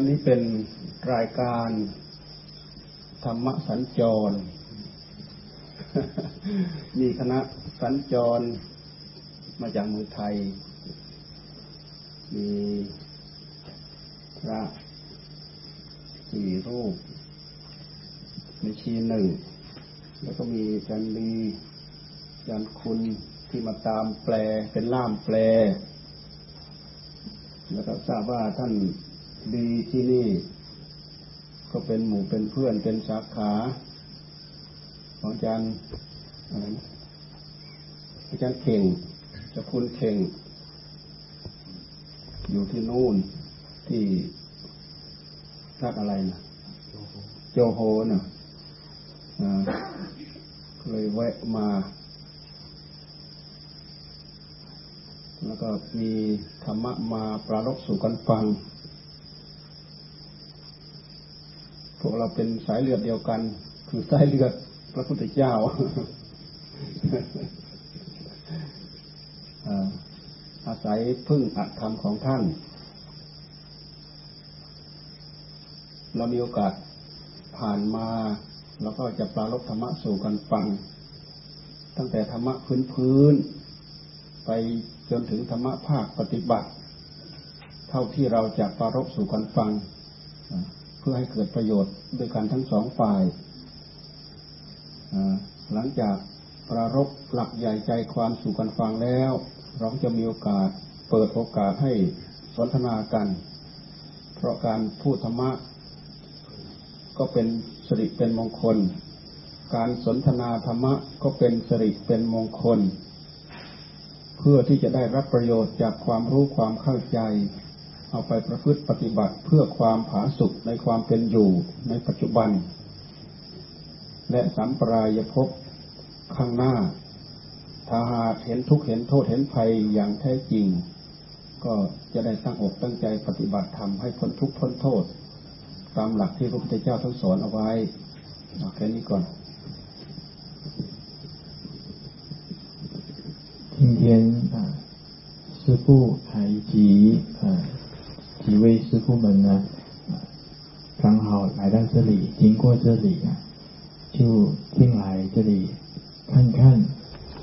วันนี้เป็นรายการธรรมสัญจร มีคณะสัญจรมาจากเมืองไทย มีพระสี่รูป มีชีหนึ่ง แล้วก็มีจันดีจันคุณที่มาตามแปลเป็นล่ามแปล แล้วก็ทราบว่าท่าน ดีที่นี่ ก็เป็นหมู่เป็นเพื่อนเป็นสาขาของอาจารย์อะไรอาจารย์เข่งจะคุณเข่ง อยู่ที่นู่นที่รักอะไรนะโจโฮนะอ่าก็เลยแวะมา แล้วก็มีธรรมะมาปรารบสู่กันฟัง พวกเราเป็นสายเลือดเดียวกัน คือสายเลือดพระพุทธเจ้าอาศัยพึ่งอัตธรรมของท่าน เรามีโอกาสผ่านมา แล้วก็จะปรารบธรรมะสู่กันฟัง ตั้งแต่ธรรมะพื้นพื้นไปจนถึงธรรมะภาคปฏิบัติ เท่าที่เราจะปรารบสู่กันฟัง พื่อให้เกิดประโยชน์ด้วยกันทั้งสองฝ่ายหลังจากปรารบหลักใหญ่ใจความสู่กันฟังแล้ว เราจะมีโอกาสเปิดโอกาสให้สนทนากัน เพราะการพูดธรรมะ ก็เป็นสิริเป็นมงคล การสนทนาธรรมะก็เป็นสิริเป็นมงคล เพื่อที่จะได้รับประโยชน์จากความรู้ความเข้าใจ เอาไปประพฤติปฏิบัติเพื่อความผาสุกในความเป็นอยู่ในปัจจุบัน และสัมปรายภพข้างหน้า ถ้าหากเห็นทุกข์เห็นโทษเห็นภัยอย่างแท้จริง ก็จะได้ตั้งอกตั้งใจปฏิบัติธรรมให้พ้นทุกข์พ้นโทษ ตามหลักที่พระพุทธเจ้าท่านสอนเอาไว้เอาแค่นี้ก่อน今天啊，师父还以及呃 几位师傅们呢，刚好来到这里，经过这里啊，就进来这里看看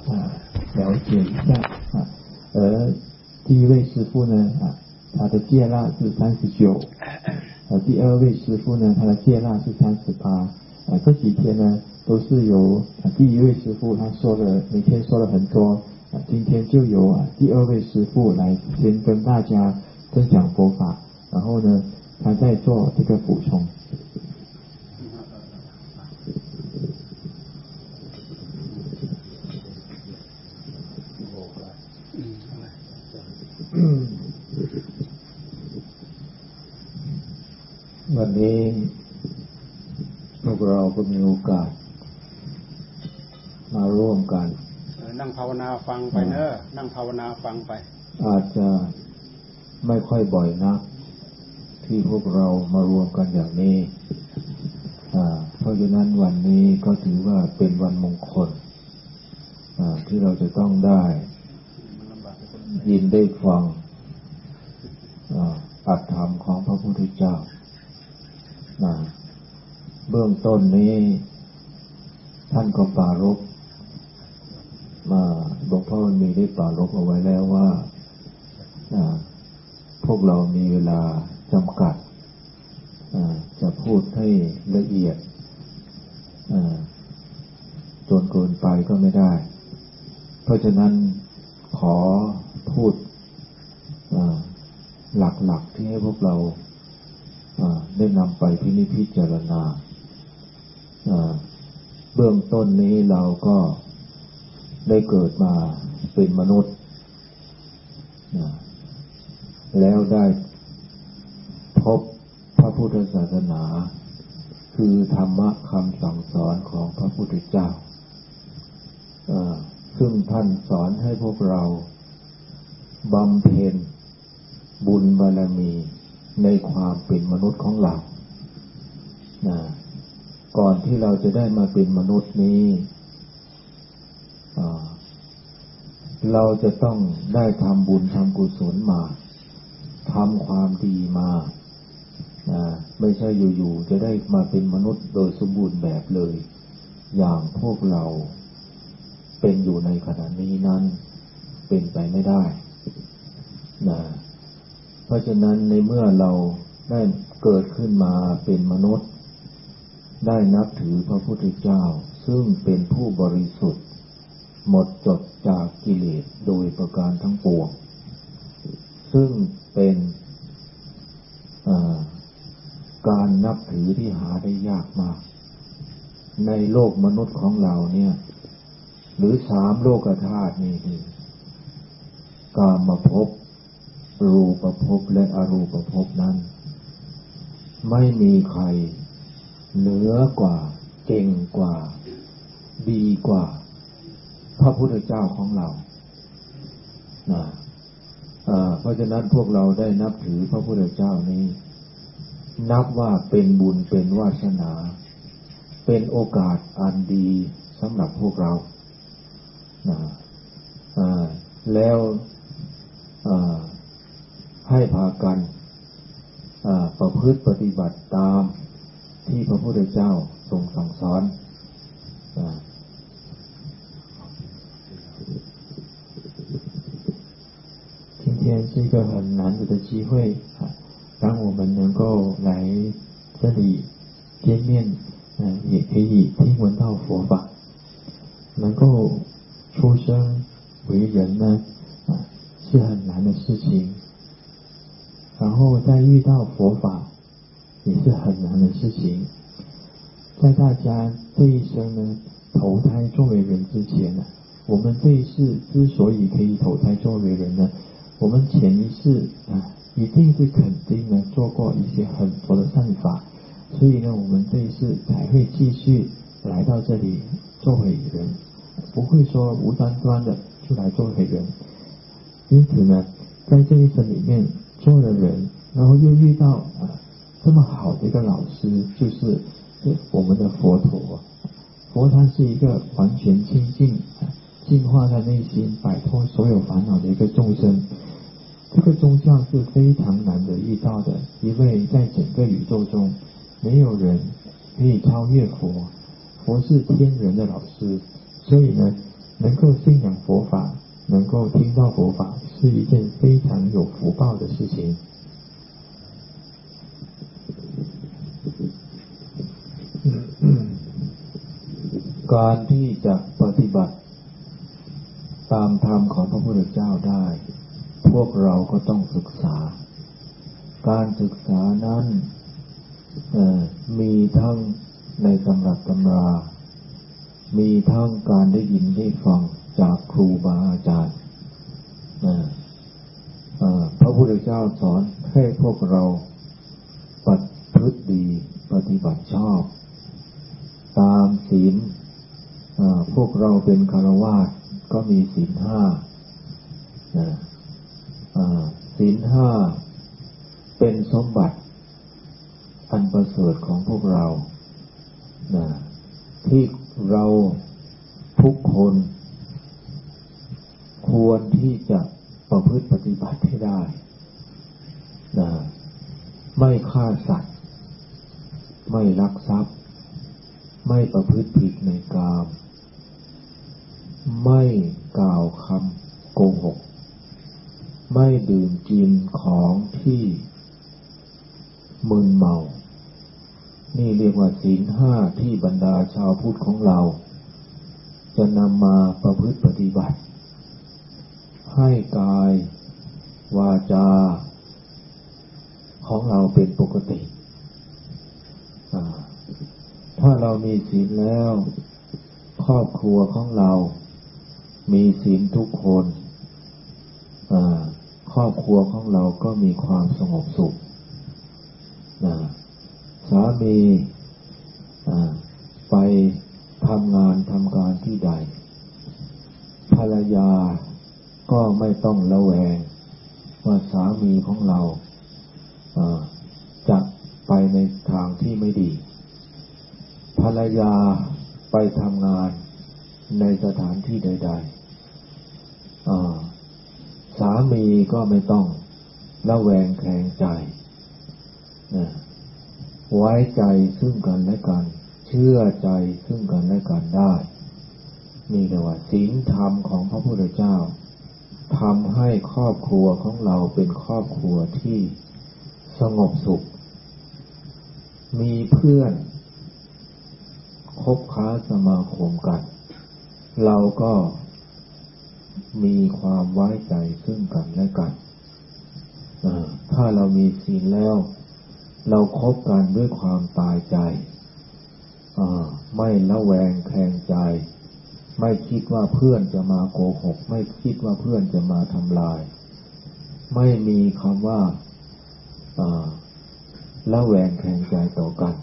啊，了解一下啊。而第一位师傅呢啊，他的戒腊是三十九，呃，第二位师傅呢，他的戒腊是三十八。啊，这几天呢，都是由第一位师傅他说的，每天说了很多。今天就由啊第二位师傅来先跟大家分享佛法，然后呢，他再做这个补充。วันนี้พวกเราก็มีโอกาสมาร่วมกันนั่งภาวนาฟังไปเนอะนั่งภาวนาฟังไป อาจจะ ไม่ค่อยบ่อยนักที่พวกเรามารวมกันอย่างนี้ เพราะฉะนั้นวันนี้ก็ถือว่าเป็นวันมงคลที่เราจะต้องได้ ยินได้ฟังอัตธรรมของพระพุทธเจ้า เบื้องต้นนี้ ท่านก็ปารบมาหลวงพ่อมีได้ปรารบเอาไว้แล้วว่า พวกเรามีเวลาจำกัด จะพูดให้ละเอียดจนเกินไปก็ไม่ได้ เพราะฉะนั้นขอพูดหลักๆที่ให้พวกเราได้นำไปพินิจพิจารณาเบื้องต้นนี้เราก็ได้เกิดมาเป็นมนุษย์ แล้วได้พบพระพุทธศาสนา คือธรรมะคำสั่งสอนของพระพุทธเจ้า ซึ่งท่านสอนให้พวกเราบำเพ็ญบุญบารมีในความเป็นมนุษย์ของเราก่อนที่เราจะได้มาเป็นมนุษย์นี้ เราจะต้องได้ทำบุญทำกุศลมา ทำความดีมานะไม่ใช่อยู่ๆจะได้มาเป็นมนุษย์โดยสมบูรณ์แบบเลย อย่างพวกเราเป็นอยู่ในขณะนี้นั้น เป็นไปไม่ได้นะเพราะฉะนั้นในเมื่อเราได้เกิดขึ้นมาเป็นมนุษย์ ได้นับถือพระพุทธเจ้า ซึ่งเป็นผู้บริสุทธิ์ หมดจดจากกิเลสโดยประการทั้งปวง ซึ่ง เป็นการนับถือที่หาได้ยากมาก ในโลกมนุษย์ของเราเนี่ย หรือสามโลกธาตุนี่กามาพบรูปภพและอรูปภพนั้น ไม่มีใครเหนือกว่า เก่งกว่า ดีกว่า พระพุทธเจ้าของเรานะ เพราะฉะนั้นพวกเราได้นับถือพระพุทธเจ้านี้ นับว่าเป็นบุญเป็นวาสนา เป็นโอกาสอันดีสำหรับพวกเราแล้วให้พากันประพฤติปฏิบัติตามที่พระพุทธเจ้าทรงสั่งสอน 天是一个很难得的机会啊，当我们能够来这里见面，嗯，也可以听闻到佛法，能够出生为人呢，啊，是很难的事情。然后再遇到佛法，也是很难的事情。在大家这一生呢，投胎作为人之前呢，我们这一世之所以可以投胎作为人呢，我们前一世啊，一定是肯定呢做过一些很多的善法，所以呢，我们这一世才会继续来到这里做回人，不会说无端端的就来做回人。因此呢，在这一生里面。做的人，然后又遇到啊这么好的一个老师，就是我们的佛陀。佛他是一个完全清净啊、净化他内心、摆脱所有烦恼的一个众生。这个宗教是非常难得遇到的，因为在整个宇宙中，没有人可以超越佛。佛是天人的老师，所以呢，能够信仰佛法。能够听到佛法是一件非常有福报的事情。การที่จะปฏิบัติ ตามธรรมของพระพุทธเจ้าได้ พวกเราก็ต้องศึกษา การศึกษานั้นมีทั้งในตำรับตำรา มีทั้งการได้ยินได้ฟังจากครูบาอาจารย์พระพุทธเจ้าสอนให้พวกเราปฏิพฤติดีปฏิบัติชอบ ตามศีลพวกเราเป็นคารวาส ก็มีศีลห้าศีลห้าเป็นสมบัติ อันประเสริฐของพวกเรา ที่เราทุกคน ควรที่จะประพฤติปฏิบัติให้ได้นะไม่ฆ่าสัตว์ ไม่ลักทรัพย์ ไม่ประพฤติผิดในกาม ไม่กล่าวคำโกหก ไม่ดื่มกินของที่มึนเมา นี่เรียกว่าศีลห้าที่บรรดาชาวพุทธของเรา จะนำมาประพฤติปฏิบัติ ให้กาย วาจา ของเราเป็นปกติถ้าเรามีศีลแล้ว ครอบครัวของเรา มีศีลทุกคนครอบครัวของเราก็มีความสงบสุขสามีไปทำงานทำการที่ใด ภรรยาก็ไม่ต้องระแวง ว่าสามีของเราจะไปในทางที่ไม่ดี ภรรยาไปทำงานในสถานที่ใด ๆ สามีก็ไม่ต้องระแวงแคลงใจไว้ใจซึ่งกันและกัน เชื่อใจซึ่งกันและกันได้นี่เรียกว่าศีลธรรมของพระพุทธเจ้าทำให้ครอบครัวของเราเป็นครอบครัวที่สงบสุข มีเพื่อนคบค้าสมาคมกัน เราก็ มีความไว้ใจซึ่งกันและกันถ้าเรามีศีลแล้ว เราครบกันด้วยความตายใจ ไม่ละแวงแคลงใจ ไม่คิดว่าเพื่อนจะมาโกหก ไม่คิดว่าเพื่อนจะมาทำลาย ไม่มีคำว่าละแวงแคลงใจต่อกัน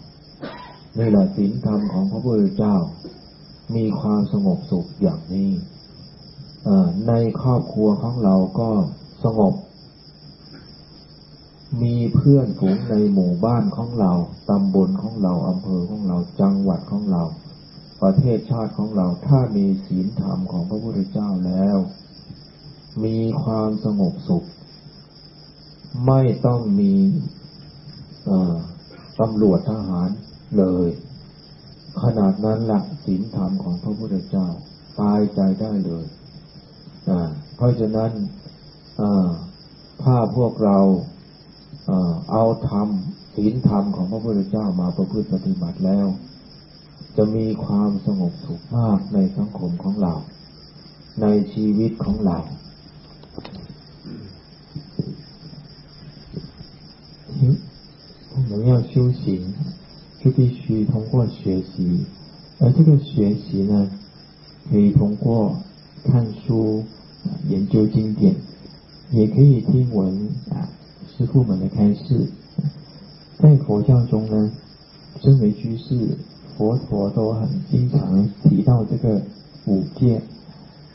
นี่แหละศีลธรรมของพระพุทธเจ้า มีความสงบสุขอย่างนี้ ในครอบครัวของเราก็สงบ มีเพื่อนฝูงในหมู่บ้านของเรา ตำบลของเรา อำเภอของเรา จังหวัดของเรา ประเทศชาติของเรา ถ้ามีศีลธรรมของพระพุทธเจ้าแล้ว มีความสงบสุข ไม่ต้องมีตำรวจทหารเลย ขนาดนั้นละศีลธรรมของพระพุทธเจ้า ตายใจได้เลย เพราะฉะนั้นถ้าพวกเราเอาธรรมศีลธรรมของพระพุทธเจ้ามาประพฤติปฏิบัติแล้ว จะมีความสงบสุขมากในสังคมของเรา ในชีวิตของเรา我们要修行，就必须通过学习，而这个学习呢，可以通过 看书、研究经典，也可以听闻啊师父们的开示。在佛教中呢，身为居士，佛陀都很经常提到这个五戒。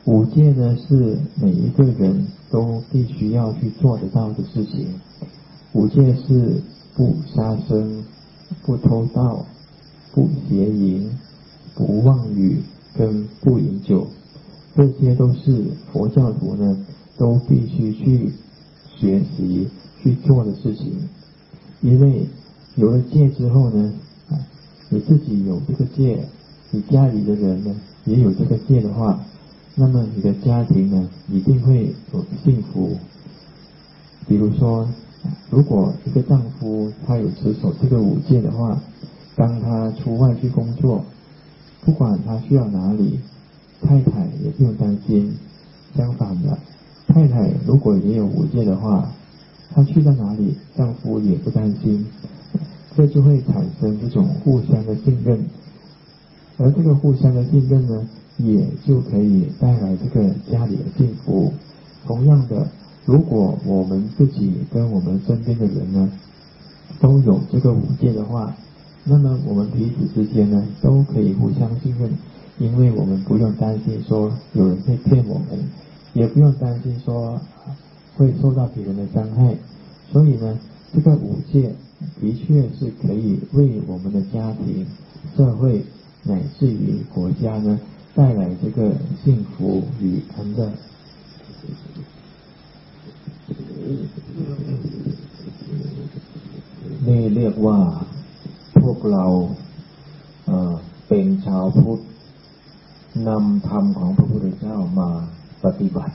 五戒呢，是每一个人都必须要去做得到的事情。五戒是不杀生。不偷盗，不邪淫，不妄语，跟不饮酒，这些都是佛教徒呢都必须去学习去做的事情。因为有了戒之后呢，啊，你自己有这个戒，你家里的人呢也有这个戒的话，那么你的家庭呢一定会有幸福。比如说。如果一个丈夫他有持守这个五戒的话，当他出外去工作，不管他去到哪里，太太也不用担心。相反的，太太如果也有五戒的话，她去到哪里，丈夫也不担心。这就会产生这种互相的信任，而这个互相的信任呢，也就可以带来这个家里的幸福。同样的。如果我们自己跟我们身边的人呢，都有这个五戒的话，那么我们彼此之间呢，都可以互相信任，因为我们不用担心说有人会骗我们，也不用担心说会受到别人的伤害。所以呢，这个五戒的确是可以为我们的家庭、社会乃至于国家呢，带来这个幸福与安乐。นี่เรียกว่าพวกเราเป็นชาวพุทธ นำธรรมของพระพุทธเจ้ามาปฏิบัติ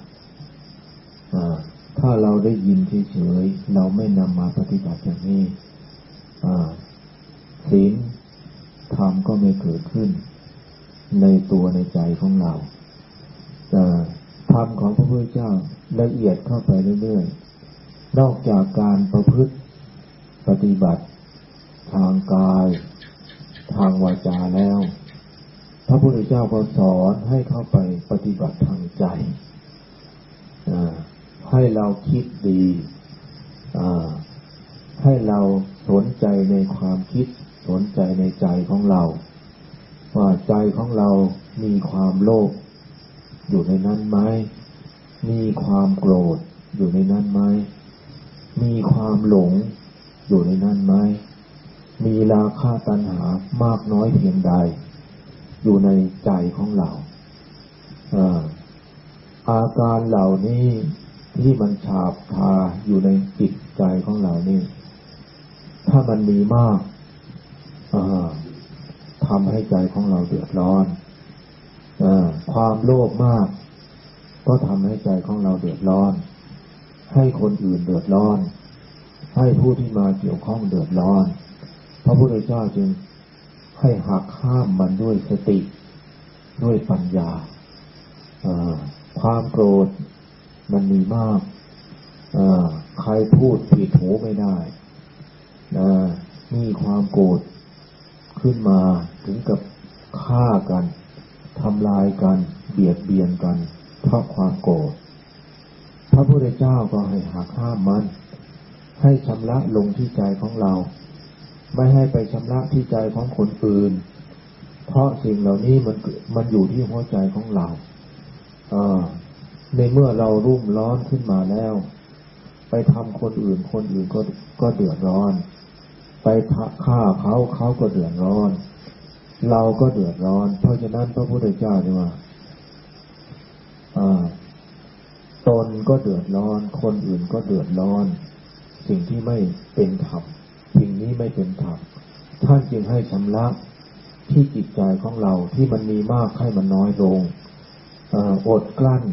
ถ้าเราได้ยินเฉยๆ เราไม่นำมาปฏิบัติอย่างนี้ศีลธรรมก็ไม่เกิดขึ้น ในตัวในใจของเราธรรมของพระพุทธเจ้าละเอียดเข้าไปเรื่อยๆ นอกจากการประพฤติปฏิบัติ ทางกาย ทางวาจาแล้ว ระพุทธเจ้าก็สอนให้เข้าไปปฏิบัติทางใจให้เราคิดดีให้เราสนใจในความคิดสนใจในใจของเรา ว่าใจของเรามีความโลภอยู่ในนั้นไหมมีความโกรธอยู่ในนั้นไหมมีความหลงอยู่ในนั้นไหมมีราคาตัณหามากน้อยเพียงใด อยู่ในใจของเราอาการเหล่านี้ที่มันฉาบทาอยู่ในจิตใจของเรานี่ ถ้ามันมีมากทำให้ใจของเราเดือดร้อนอความโลภมาก ก็ทำให้ใจของเราเดือดร้อน ให้คนอื่นเดือดร้อน ให้ผู้ที่มาเกี่ยวข้องเดือดร้อนพระพุทธเจ้าจึง ให้หักห้ามมันด้วยสติ ด้วยปัญญาความโกรธมันมีมากใครพูดผิดหูไม่ได้มีความโกรธขึ้นมาถึงกับฆ่ากันทำลายกันเบียดเบียนกันเพราะความโกรธพระพุทธเจ้าก็ให้หักห้ามมัน ให้ชำระลงที่ใจของเรา ไม่ให้ไปชำระที่ใจของคนอื่น เพราะสิ่งเหล่านี้มันมันอยู่ที่หัวใจของเราเออในเมื่อเรารุ่มร้อนขึ้นมาแล้ว ไปทำคนอื่น คนอื่นก็ก็เดือดร้อน ไปฆ่าเขาเขาก็เดือดร้อน เราก็เดือดร้อน เพราะฉะนั้นพระพุทธเจ้าเนี่ยว่าตนก็เดือดร้อน คนอื่นก็เดือดร้อน สิ่งที่ไม่เป็นธรรม สิ่งนี้ไม่เป็นธรรมท่านจึงให้ชำระที่จิตใจของเราที่มันมีมากให้มันน้อยลงอดกลั้น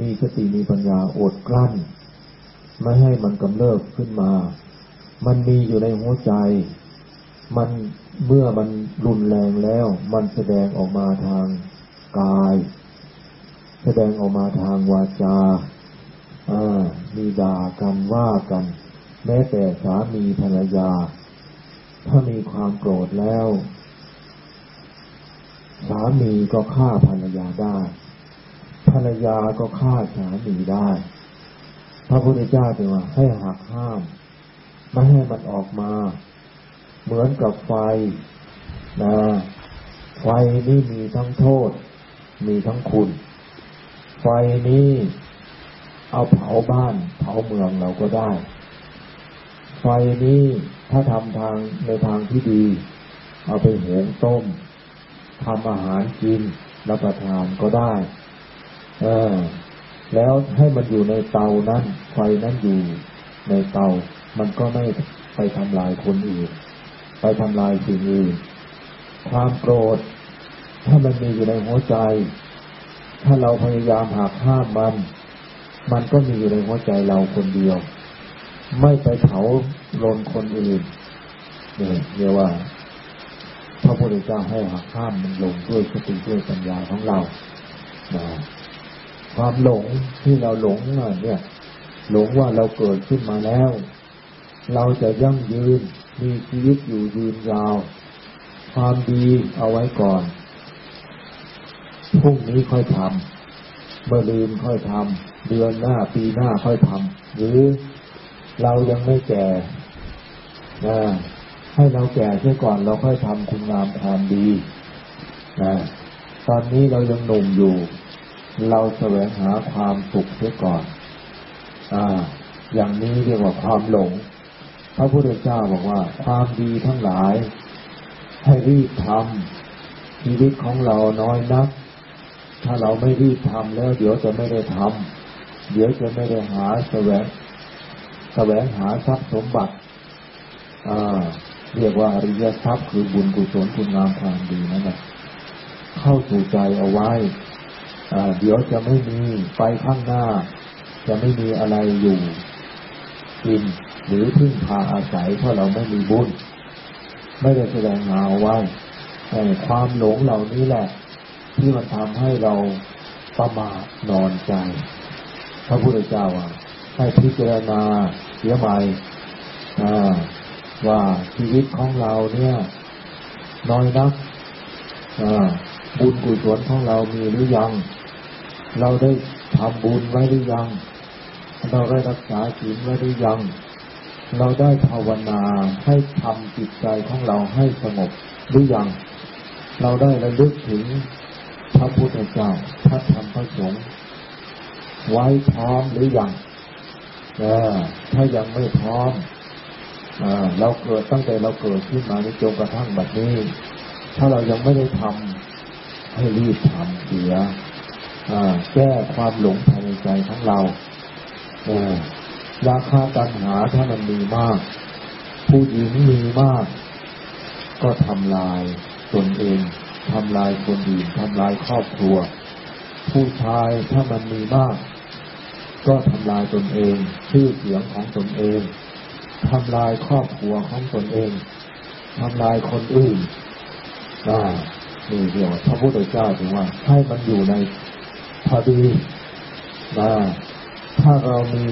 มีสติมีปัญญาอดกลั้น ไม่ให้มันกำเริบขึ้นมา มันมีอยู่ในหัวใจ มันเมื่อมันรุนแรงแล้ว มันแสดงออกมาทางกาย แสดงออกมาทางวาจาอามีด่ากันว่ากัน แม้แต่สามีภรรยา ถ้ามีความโกรธแล้ว สามีก็ฆ่าภรรยาได้ ภรรยาก็ฆ่าสามีได้ พระพุทธเจ้าจึงว่าให้หักห้าม ไม่ให้มันออกมา เหมือนกับไฟนะไฟนี้มีทั้งโทษ มีทั้งคุณ ไฟนี้เอาเผาบ้าน เผาเมืองเราก็ได้ ไฟนี้ถ้าทำทางในทางที่ดี เอาไปหุงต้มทำอาหารกินรับประทานก็ได้เออแล้วให้มันอยู่ในเตานั้นไฟนั้นอยู่ในเตา มันก็ไม่ไปทำลายคนอื่นไปทำลายสิ่งอื่นความโกรธ ถ้ามันมีอยู่ในหัวใจ ถ้าเราพยายามหักห้ามมัน มันก็มีอยู่ในหัวใจเราคนเดียว ไม่ไปเผาลนคนอื่นเนี่ยเรียกว่าพระพุทธเจ้าให้หักห้ามมันลงด้วยสติด้วยปัญญาของเรานะความหลงที่เราหลงเนี่ย หลงว่าเราเกิดขึ้นมาแล้ว เราจะยั่งยืนมีชีวิตอยู่ยืนยาว ความดีเอาไว้ก่อนพรุ่งนี้ค่อยทำเมื่อลืมค่อยทำเดือนหน้าปีหน้าค่อยทำหรือ เรายังไม่แก่นะให้เราแก่เสียก่อนเราค่อยทำคุณงามความดีนะตอนนี้เรายังหนุ่มอยู่ เราแสวงหาความสุขเสียก่อน อ่า อย่างนี้เรียกว่าความหลง พระพุทธเจ้าบอกว่า ความดีทั้งหลาย ให้รีบทำชีวิตของเราน้อยนัก ถ้าเราไม่รีบทำแล้ว เดี๋ยวจะไม่ได้ทำเดี๋ยวจะไม่ได้หาแสวง แสวงหาทรัพย์สมบัติอ่าเรียกว่าอริยทรัพย์คือบุญกุศลคุณงามความดีนั่นแหละเข้าสู่ใจเอาไว้เดี๋ยวจะไม่มีไปข้างหน้า จะไม่มีอะไรอยู่กินหรือพึ่งพาอาศัยเพราะเราไม่มีบุญ ไม่ได้แสดงหาไว้แต่ความหลงเหล่านี้แหละ ที่มันทำให้เราประมาทนอนใจ พระพุทธเจ้าว่า ให้พิจารณาเสียใหม่ว่าชีวิตของเราเนี่ย น้อยนักบุญกุศลของเรามีหรือยัง เราได้ทำบุญไว้หรือยัง เราได้รักษาศีลไว้หรือยัง เราได้ภาวนาให้ทำจิตใจของเราให้สงบหรือยัง เราได้ระลึกถึงพระพุทธเจ้าพระธรรมพระสงฆ์ไว้พร้อมหรือยัง ถ้ายังไม่พร้อมเราเกิดตั้งแต่เราเกิดขึ้นมาในจนกระทั่งแบบนี้ ถ้าเรายังไม่ได้ทำให้รีบทำเสียแก้ความหลงภายในใจของเราราคาตัณหาถ้ามันมีมาก ผู้หญิงมีมาก ก็ทำลายตนเองทำลายคนอื่นทำลายครอบครัว ผู้ชายถ้ามันมีมาก ก็ทำลายตนเอง ชื่อเสียงของตนเองทำลายครอบครัวของตนเองทำลายคนอื่นนะนี่เดียวพระพุทธเจ้าถึงว่า ให้มันอยู่ในพอดีนะถ้าเรามี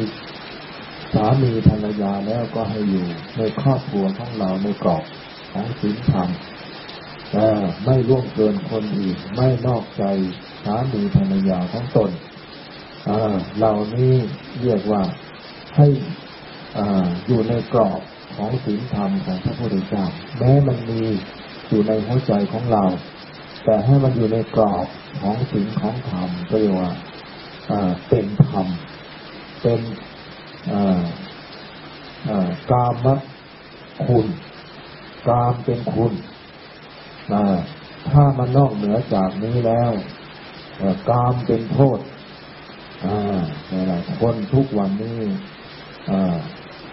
สามีภรรยาแล้วก็ให้อยู่ในครอบครัวของเราในกรอบของศีลธรรมไม่ล่วงเกินคนอื่น ไม่นอกใจสามีภรรยาของตน เหล่านี้เรียกว่าให้อยู่ในกรอบของศีลธรรมของพระพุทธเจ้าแม้มันมีอยู่ในหัวใจของเรา แต่ให้มันอยู่ในกรอบของศีลของธรรมก็เรียกว่าเป็นธรรมเป็นกามคุณกามเป็นคุณถ้ามันนอกเหนือจากนี้แล้วกามเป็นโทษ คนทุกวันนี้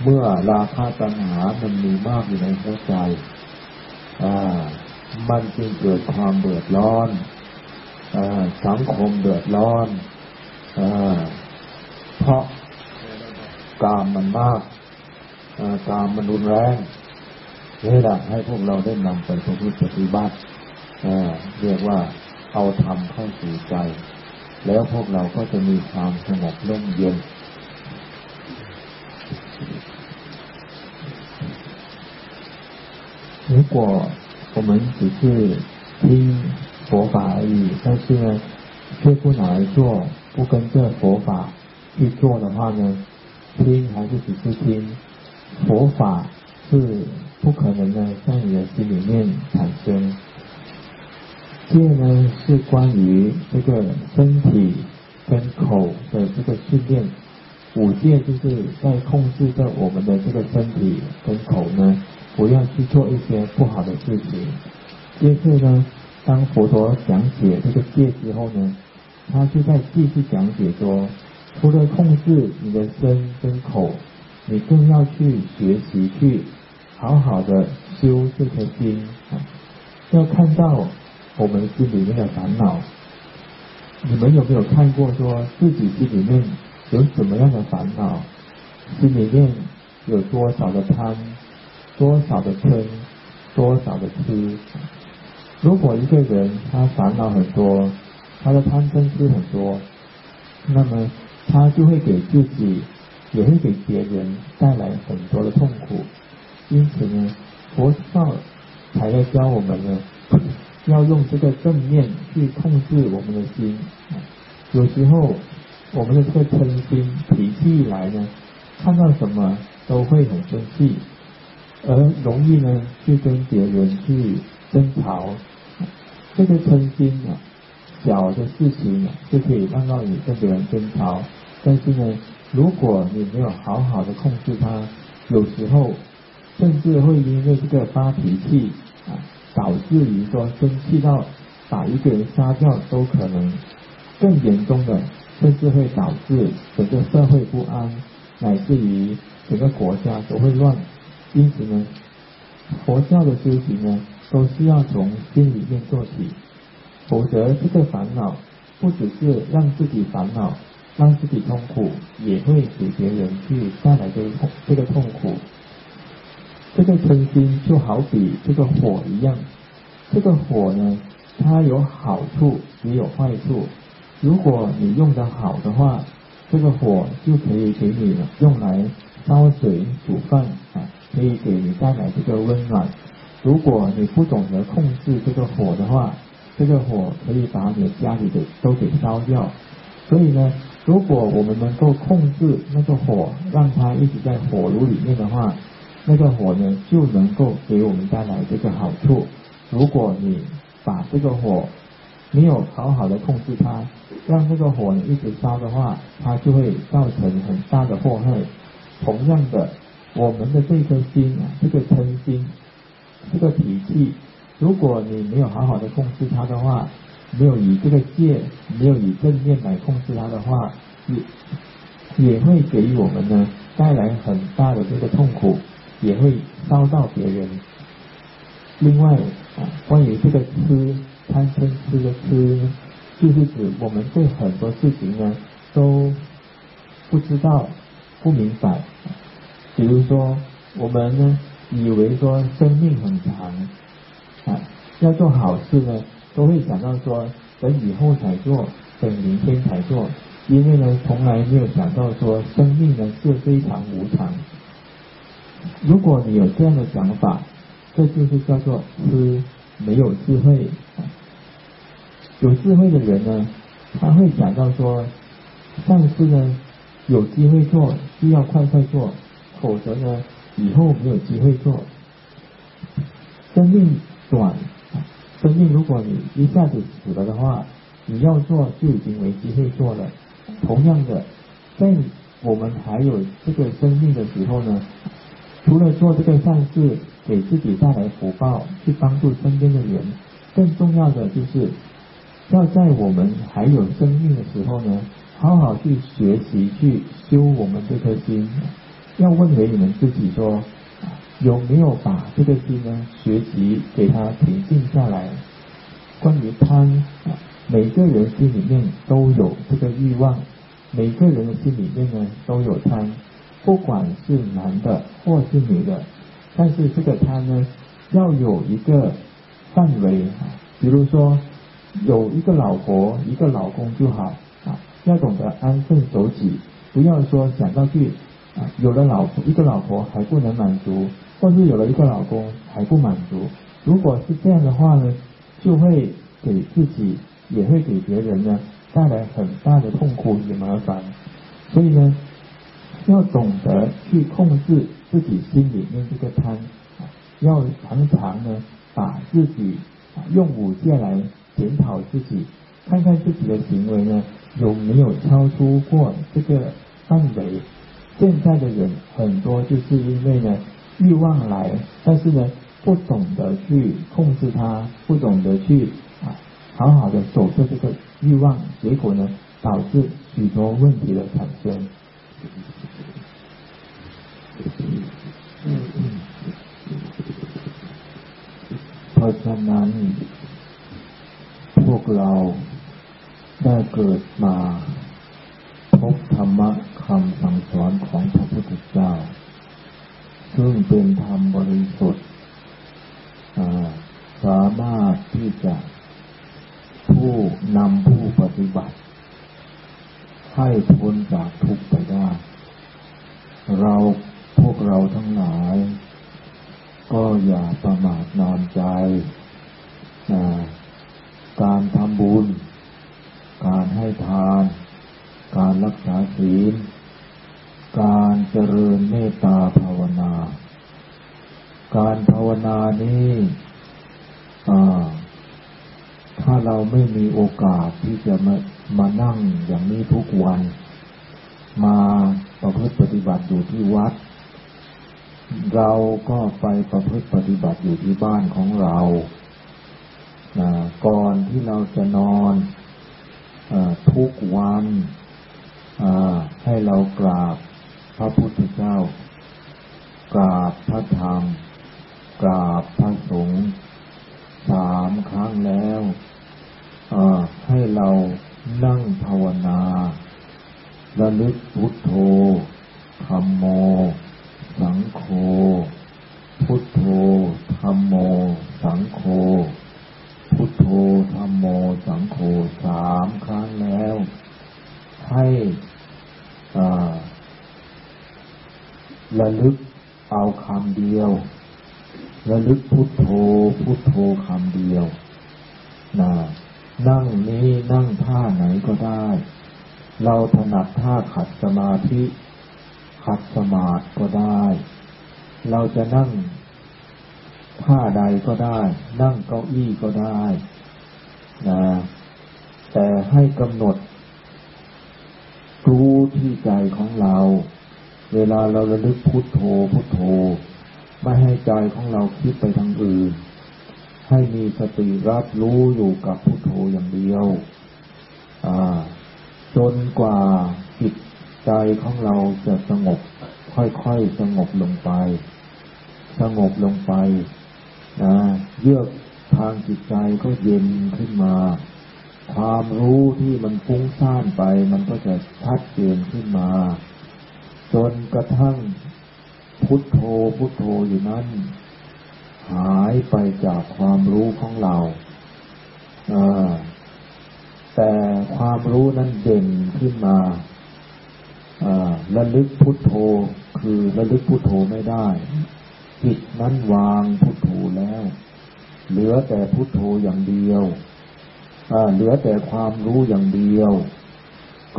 เมื่อราคาตัณหามันมีมากอยู่ในหัวใจมันจึงเกิดความเดือดร้อนอสังคมเดือดร้อนอเพราะกามมันมากกามมันรุนแรงนี่แหละให้พวกเราได้นำไปประพฤติปฏิบัติเรียกว่าเอาธรรมเข้าสู่ใจ แล้วพวกเราก็จะมีความสงบร่มเย็น如果我们只是听佛法而已，但是呢，却不拿来做，不跟着佛法去做的话呢，听还是只是听，佛法是不可能的在你的心里面产生。 戒呢是关于这个身体跟口的这个训练，五戒就是在控制着我们的这个身体跟口呢。不要去做一些不好的事情。接着呢，当佛陀讲解这个戒之后呢，他就在继续讲解说，除了控制你的身跟口，你更要去学习去好好的修这颗心，要看到我们心里面的烦恼。你们有没有看过说自己心里面有什么样的烦恼？心里面有多少的贪？多少的嗔，多少的痴。如果一个人他烦恼很多，他的贪嗔痴很多，那么他就会给自己，也会给别人带来很多的痛苦。因此呢，佛教才要教我们呢，要用这个正面去控制我们的心。有时候我们的这个嗔心脾气一来呢，看到什么都会很生气。而容易呢，去跟别人去争吵，这个嗔心啊，小的事情啊，就可以让到你跟别人争吵。但是呢，如果你没有好好的控制它，有时候甚至会因为这个发脾气啊，导致于说生气到把一个人杀掉都可能。更严重的，甚至会导致整个社会不安，乃至于整个国家都会乱。因此呢，佛教的修行呢，都是要从心里面做起，否则这个烦恼不只是让自己烦恼，让自己痛苦，也会给别人去带来这个痛这个痛苦。这个嗔心就好比这个火一样，这个火呢，它有好处也有坏处。如果你用的好的话，这个火就可以给你用来烧水煮饭啊。可以给你带来这个温暖。如果你不懂得控制这个火的话，这个火可以把你家里的都给烧掉。所以呢，如果我们能够控制那个火，让它一直在火炉里面的话，那个火呢就能够给我们带来这个好处。如果你把这个火没有好好的控制它，让这个火呢一直烧的话，它就会造成很大的祸害。同样的。我们的这颗心，这个嗔心，这个脾气，如果你没有好好的控制它的话，没有以这个戒，没有以正面来控制它的话，也也会给我们呢带来很大的这个痛苦，也会烧到别人。另外啊，关于这个吃贪嗔痴的吃，就是指我们对很多事情呢都不知道、不明白。比如说，我们呢以为说生命很长啊，要做好事呢，都会想到说等以后才做，等明天才做，因为呢从来没有想到说生命呢是非常无常。如果你有这样的想法，这就是叫做吃没有智慧。有智慧的人呢，他会想到说，上次呢有机会做就要快快做，否则呢以后没有机会做。生命短，生命如果你一下子死了的话，你要做就已经没机会做了。同样的，在我们还有这个生命的时候呢，除了做这个善事。给自己带来福报，去帮助身边的人。更重要的就是，要在我们还有生命的时候呢，好好去学习，去修我们这颗心。要问回你们自己说，有没有把这个心呢学习给他平静下来？关于贪，每个人心里面都有这个欲望，每个人的心里面呢都有贪，不管是男的或是女的。但是这个贪呢，要有一个范围啊，比如说有一个老婆一个老公就好啊，要懂得安分守己，不要说想到去啊，有了老婆一个老婆还不能满足，或是有了一个老公还不满足，如果是这样的话呢，就会给自己也会给别人呢带来很大的痛苦与麻烦，所以呢，要懂得去控制。自己心里面这个贪，要常常呢把自己用五戒来检讨自己，看看自己的行为呢有没有超出过这个范围。现在的人很多就是因为呢欲望来，但是呢不懂得去控制它，不懂得去啊好好的守住这个欲望，结果呢导致许多问题的产生。 เพราะฉะนั้น พวกเราได้เกิดมาพบธรรมะคำสั่งสอนของพระพุทธเจ้า ซึ่งเป็นธรรมบริสุทธิ์สามารถที่จะผู้นำผู้ปฏิบัติ ให้พ้นจากทุกข์ไปได้ เรา พวกเราทั้งหลาย ก็อย่าประมาทนอนใจ การทำบุญ การให้ทาน การรักษาศีล การเจริญเมตตาภาวนา การภาวนานี้ถ้าเราไม่มีโอกาสที่จะมามานั่งอย่างนี้ทุกวัน มาประพฤติปฏิบัติอยู่ที่วัด เราก็ไปประพฤติปฏิบัติอยู่ที่บ้านของเรา ก่อนที่เราจะนอนอทุกวันให้เรากราบพระพุทธเจ้า กราบพระธรรม กราบพระสงฆ์สามครั้งแล้วให้เรานั่งภาวนาระลึกพุทโธธรรมโม สังโฆ พุทโธธรรมโม สังโฆ พุทโธธรรมโม สังโฆสามครั้งแล้ว ให้ระลึกเอาคำเดียว ระลึกพุทโธ พุทโธคำเดียวนะนั่งนี้นั่งท่าไหนก็ได้ เราถนัดท่าขัดสมาธิ ขัดสมาธิก็ได้ เราจะนั่งท่าใดก็ได้ นั่งเก้าอี้ก็ได้นะแต่ให้กำหนด รู้ที่ใจของเรา เวลาเราระลึกพุทโธพุทโธ ไม่ให้ใจของเราคิดไปทางอื่น ให้มีสติรับรู้อยู่กับพุทโธอย่างเดียวจนกว่าจิต ใจของเราจะสงบ ค่อยๆสงบลงไป สงบลงไปนะเยือกทางจิตใจก็เย็นขึ้นมา ความรู้ที่มันฟุ้งซ่านไป มันก็จะชัดเจนขึ้นมา จนกระทั่งพุทโธพุทโธอยู่นั้นหายไปจากความรู้ของเราแต่ความรู้นั้นเด่นขึ้นมา ระลึกพุทโธคือระลึกพุทโธไม่ได้จิตนั้นวางพุทโธแล้ว เหลือแต่พุทโธอย่างเดียวเหลือแต่ความรู้อย่างเดียว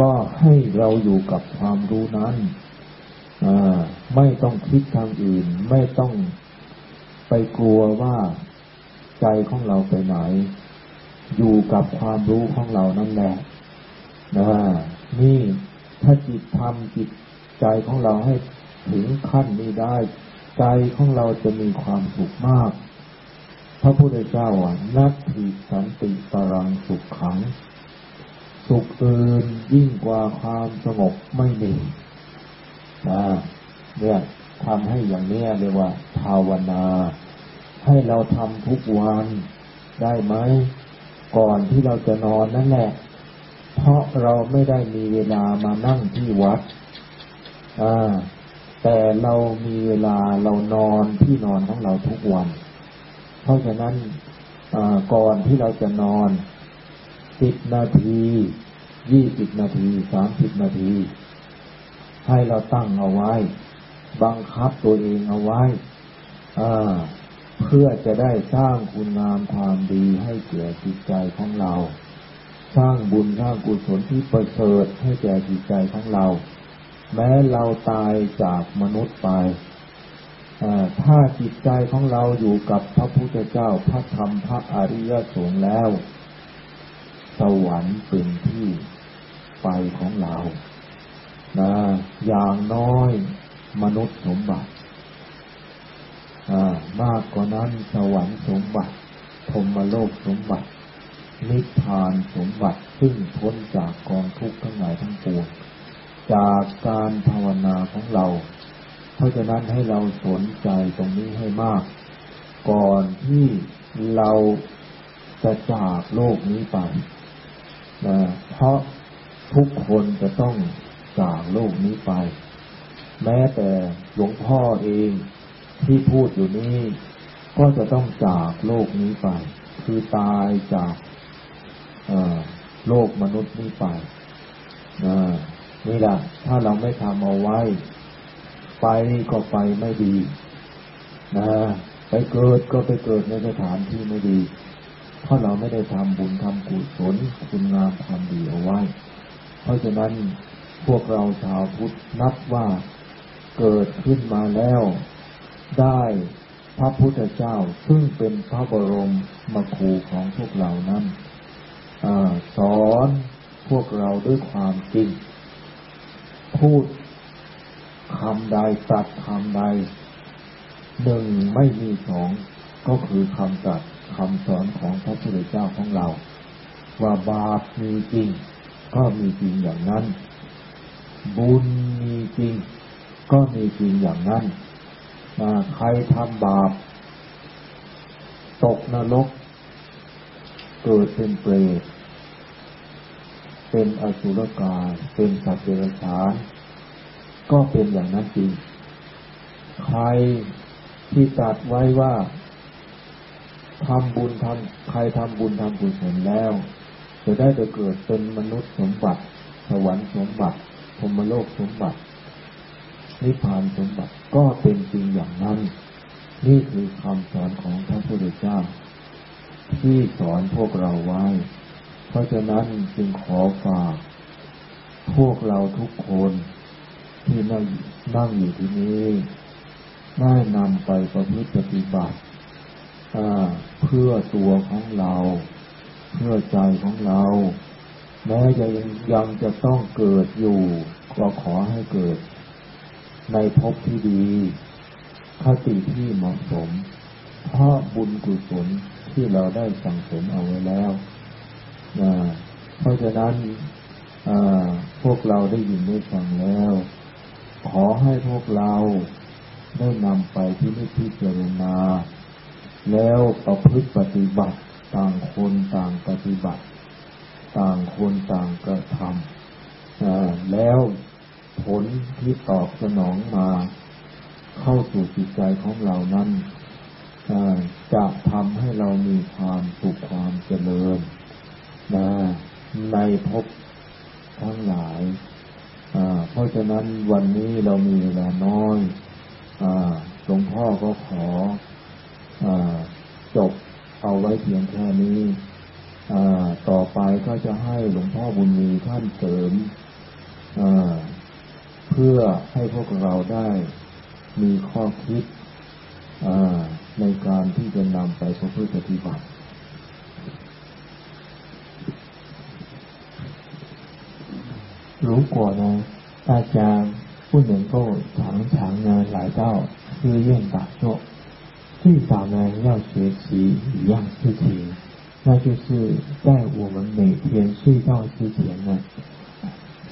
ก็ให้เราอยู่กับความรู้นั้นไม่ต้องคิดทางอื่น ไม่ต้องไปกลัวว่าใจของเราไปไหน อยู่กับความรู้ของเรานั่นแหละนะนี่ ถ้าจิตทำจิตใจของเราให้ถึงขั้นนี้ได้ ใจของเราจะมีความสุขมาก พระพุทธเจ้าว่านัตถิสันติปรังสุขขัง สุขอื่นยิ่งกว่าความสงบไม่มีนะเนี่ยทำให้อย่างนี้เรียกว่า ภาวนา ให้เราทำทุกวันได้ไหม ก่อนที่เราจะนอนนั่นแหละ เพราะเราไม่ได้มีเวลามานั่งที่วัดอ่าแต่เรามีเวลาเรานอนที่นอนของเราทุกวัน เพราะฉะนั้นก่อนที่เราจะนอนสิบนาทียี่สิบนาทีสามสิบนาที ให้เราตั้งเอาไว้ บังคับตัวเองเอาไว้เพื่อจะได้สร้างคุณงามความดีให้แก่จิตใจของเรา สร้างบุญสร้างกุศลที่ประเสริฐให้แก่จิตใจของเรา แม้เราตายจากมนุษย์ไปถ้าจิตใจของเราอยู่กับพระพุทธเจ้าพระธรรมพระอริยสงฆ์แล้ว สวรรค์เป็นที่ไปของเรานะอย่างน้อยมนุษย์สมบัติมากกว่านั้นสวรรค์สมบัติพรมโลกสมบัติ นิพพานสมบัติซึ่งพ้นจากกองทุกข์ทั้งหลายทั้งปวงจากการภาวนาของเรา เพราะฉะนั้นให้เราสนใจตรงนี้ให้มาก ก่อนที่เราจะจากโลกนี้ไปนะเพราะทุกคนจะต้องจากโลกนี้ไป แม้แต่หลวงพ่อเองที่พูดอยู่นี้ ก็จะต้องจากโลกนี้ไป คือตายจาก โลกมนุษย์นี้ไปนี่แหละถ้าเราไม่ทำเอาไว้ ไปก็ไปไม่ดีนะไปเกิดก็ไปเกิดในสถานที่ไม่ดี เพราะเราไม่ได้ทำบุญทำกุศลคุณงามความดีเอาไว้ เพราะฉะนั้นพวกเราชาวพุทธนับว่าเกิดขึ้นมาแล้ว ได้พระพุทธเจ้าซึ่งเป็นพระบรมมครูของพวกเรานั้น อสอนพวกเราด้วยความจริง พูดคำใดตัดคำใดหนึ่งไม่มีสองก็คือคำตัดคำสอนของพระพุทธเจ้าของเรา ว่าบาปมีจริง ก็มีจริงอย่างนั้น บุญมีจริง ก็มีจริงอย่างนั้นใครทำบาป ตกนรก เกิดเป็นเปรต เป็นอสุรกาย เป็นสัตว์เดรัจฉาน ก็เป็นอย่างนั้นจริง ใครที่ตัดไว้ว่าทำบุญทำใครทำบุญทำบุญเสร็จแล้ว จะได้ไปเกิดเป็นมนุษย์สมบัติ สวรรค์สมบัติพรมโลกสมบัตินิพพานสมบัติก็เป็นจริงอย่างนั้น นี่คือคำสอนของพระพุทธเจ้า ที่สอนพวกเราไว้ ราะฉะนั้นจึงขอฝาก พวกเราทุกคนที่นั่งนั่งอยู่ที่นี้ได้นำไปประพฤติปฏิบัติเพื่อตัวของเรา เพื่อใจของเรา แม้จะยังยังจะต้องเกิดอยู่ ก็ขอให้เกิด ในภพที่ดีคติที่เหมาะสม เพราะบุญกุศลที่เราได้สั่งสมเอาไว้แล้ว เพราะฉะนั้นพวกเราได้ยินได้ฟังแล้ว ขอให้พวกเราได้นำไปที่นิพพิจารณา แล้วประพฤติปฏิบัติต่างคนต่างปฏิบัติ ต่างคนต่างกระทำแล้วผลที่ตอบสนองมา เข้าสู่จิตใจของเรานั้นจะทำให้เรามีความสุขความเจริญ นะในภพทั้งหลาย เพราะฉะนั้นวันนี้เรามีเวลาน้อยหลวงพ่อก็ขออจบเอาไว้เพียงแค่นี้ ต่อไปก็จะให้หลวงพ่อบุญมีท่านเสริมเพื่อให้พวกเราได้มีข้อคิดในการที่จะนำไปพระพุทธปฏิบัติ 如果呢，大家不能够常常呢来到寺院打坐，最少呢要学习一样事情，那就是在我们每天睡觉之前呢，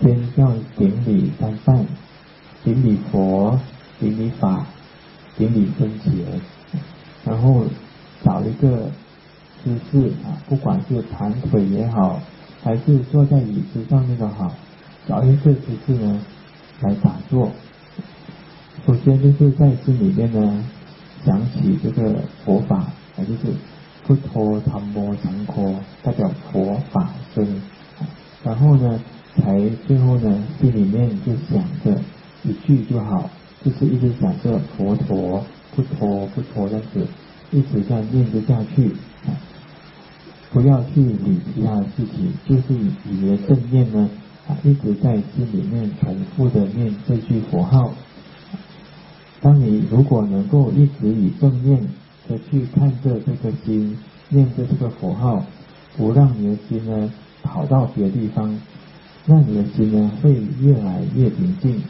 先要顶礼三拜，顶礼佛，顶礼法，顶礼僧前，然后找一个姿势啊，不管是盘腿也好，还是坐在椅子上面都好。找一个姿势呢，来打坐。首先就是在心里面呢，想起这个佛法，也就是不脱檀摩长科，代表佛法僧。然后呢，才最后呢，心里面就想着一句就好，就是一直想着佛陀不脱不脱这样子，一直这样念着下去。不要去理其他的事情，就是以你的正念呢。一直在心里面重复的念这句佛号。当你如果能够一直以正念的去看着这个心，念着这个佛号，不让你的心呢跑到别的地方，那你的心呢会越来越平静，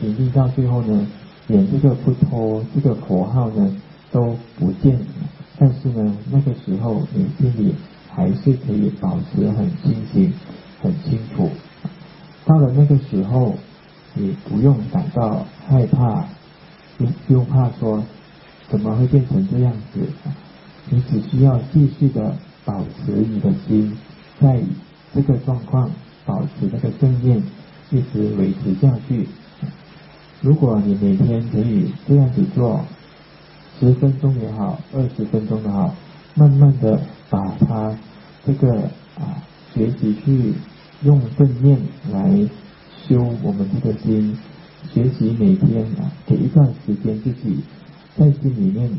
平静到最后呢，连这个不脱这个佛号呢都不见。但是呢，那个时候你心里还是可以保持很清醒。很清楚，到了那个时候，你不用感到害怕，又又怕说怎么会变成这样子，你只需要继续的保持你的心在这个状况，保持那个正念，一直维持下去。如果你每天可以这样子做，十分钟也好，二十分钟也好，慢慢的把它这个啊学习去。用正念来修我们这个心，学习每天啊，给一段时间自己在心里面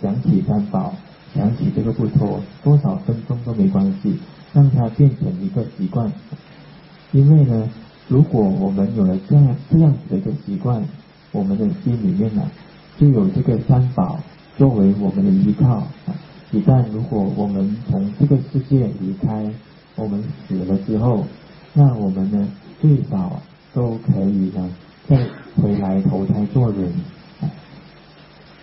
想起三宝，想起这个不脱，多少分钟都没关系，让它变成一个习惯。因为呢，如果我们有了这样这样子的一个习惯，我们的心里面呢，就有这个三宝作为我们的依靠。一旦如果我们从这个世界离开，我们死了之后，那我们呢，最少都可以呢，再回来投胎做人，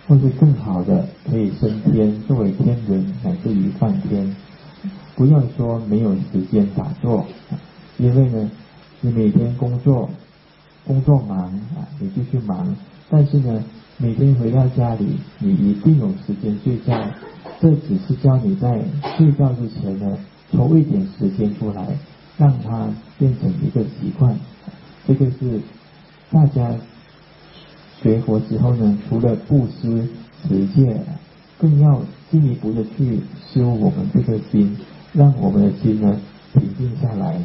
或是更好的可以升天，作为天人乃至于梵天。不要说没有时间打坐，因为呢，你每天工作工作忙啊，你就去忙，但是呢，每天回到家里，你一定有时间睡觉。这只是教你在睡觉之前呢。抽一点时间出来，让它变成一个习惯。这个是大家学佛之后呢，除了布施、持戒，更要进一步的去修我们这个心，让我们的心呢平静下来。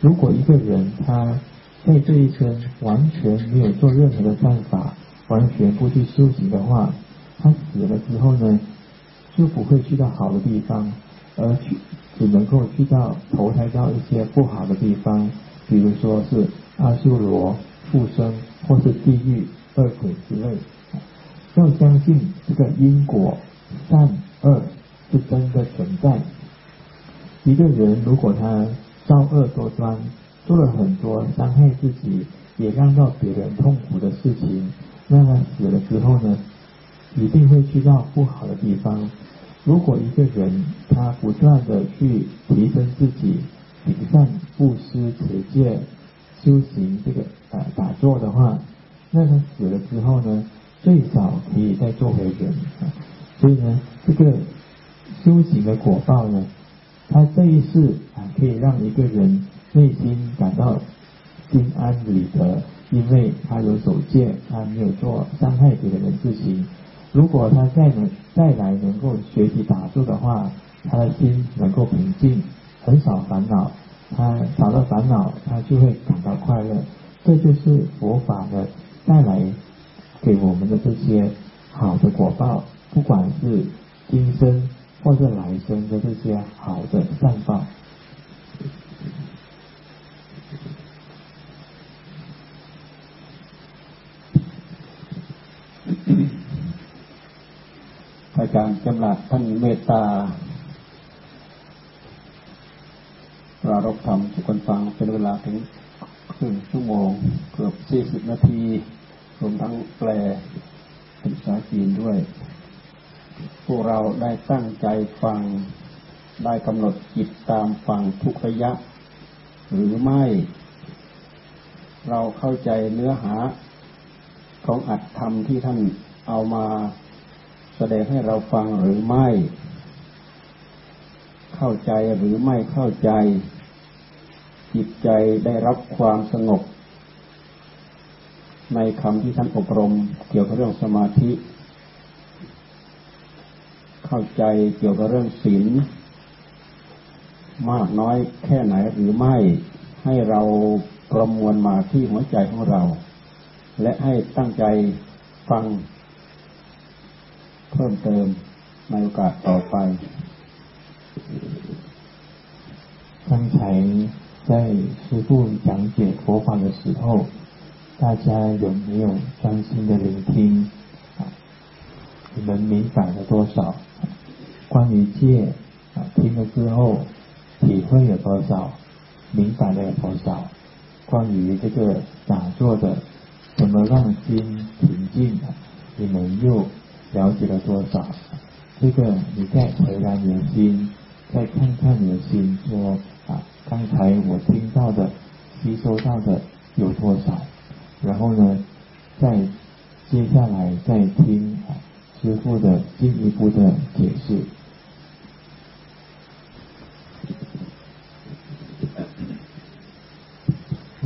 如果一个人他在这一生完全没有做任何的善法，完全不去修行的话，他死了之后呢，就不会去到好的地方，而去。只能够去到投胎到一些不好的地方，比如说是阿修罗附生，或是地狱恶鬼之类。要相信这个因果善恶是真的存在。一个人如果他造恶多端，做了很多伤害自己也让到别人痛苦的事情，那他死了之后呢，一定会去到不好的地方。如果一个人他不断的去提升自己，行善布施持戒修行这个呃打坐的话，那他死了之后呢，最少可以再做回人。所以呢，这个修行的果报呢，他这一世啊，可以让一个人内心感到心安理得，因为他有守戒，他没有做伤害别人的事情。如果他再能再来能够学习打坐的话，他的心能够平静，很少烦恼，他少了烦恼，他就会感到快乐。这就是佛法的带来给我们的这些好的果报，不管是今生或者来生的这些好的善报。 จารย์จำหลัดท่านเมตตาปรารบธรรมทุกคนฟังเป็นเวลาถึงครึ่งชั่วโมง เกือบสี่สิบนาที รวมทั้งแปลเป็นภาษาจีนด้วย พวกเราได้ตั้งใจฟัง ได้กำหนดจิตตามฟังทุกระยะ หรือไม่ เราเข้าใจเนื้อหาของอัตธรรมที่ท่านเอามา แสดงให้เราฟังหรือไม่ เข้าใจหรือไม่เข้าใจ จิตใจได้รับความสงบ ในคำที่ท่านอบรม เกี่ยวกับเรื่องสมาธิ เข้าใจเกี่ยวกับเรื่องศีลมากน้อยแค่ไหนหรือไม่ ให้เราประมวลมาที่หัวใจของเรา และให้ตั้งใจฟัง เพิ่มเติมในโอกาสต่อไป刚才在师父讲解佛法的时候，大家有没有专心的聆听？你们明白了多少？关于戒啊，听了之后体会有多少？明白了有多少？关于这个打坐的怎么让心平静，你们又 了解了多少？这个你再回来你的心，再看看你的心，说啊，刚才我听到的、吸收到的有多少？然后呢，再接下来再听师傅的进一步的解释。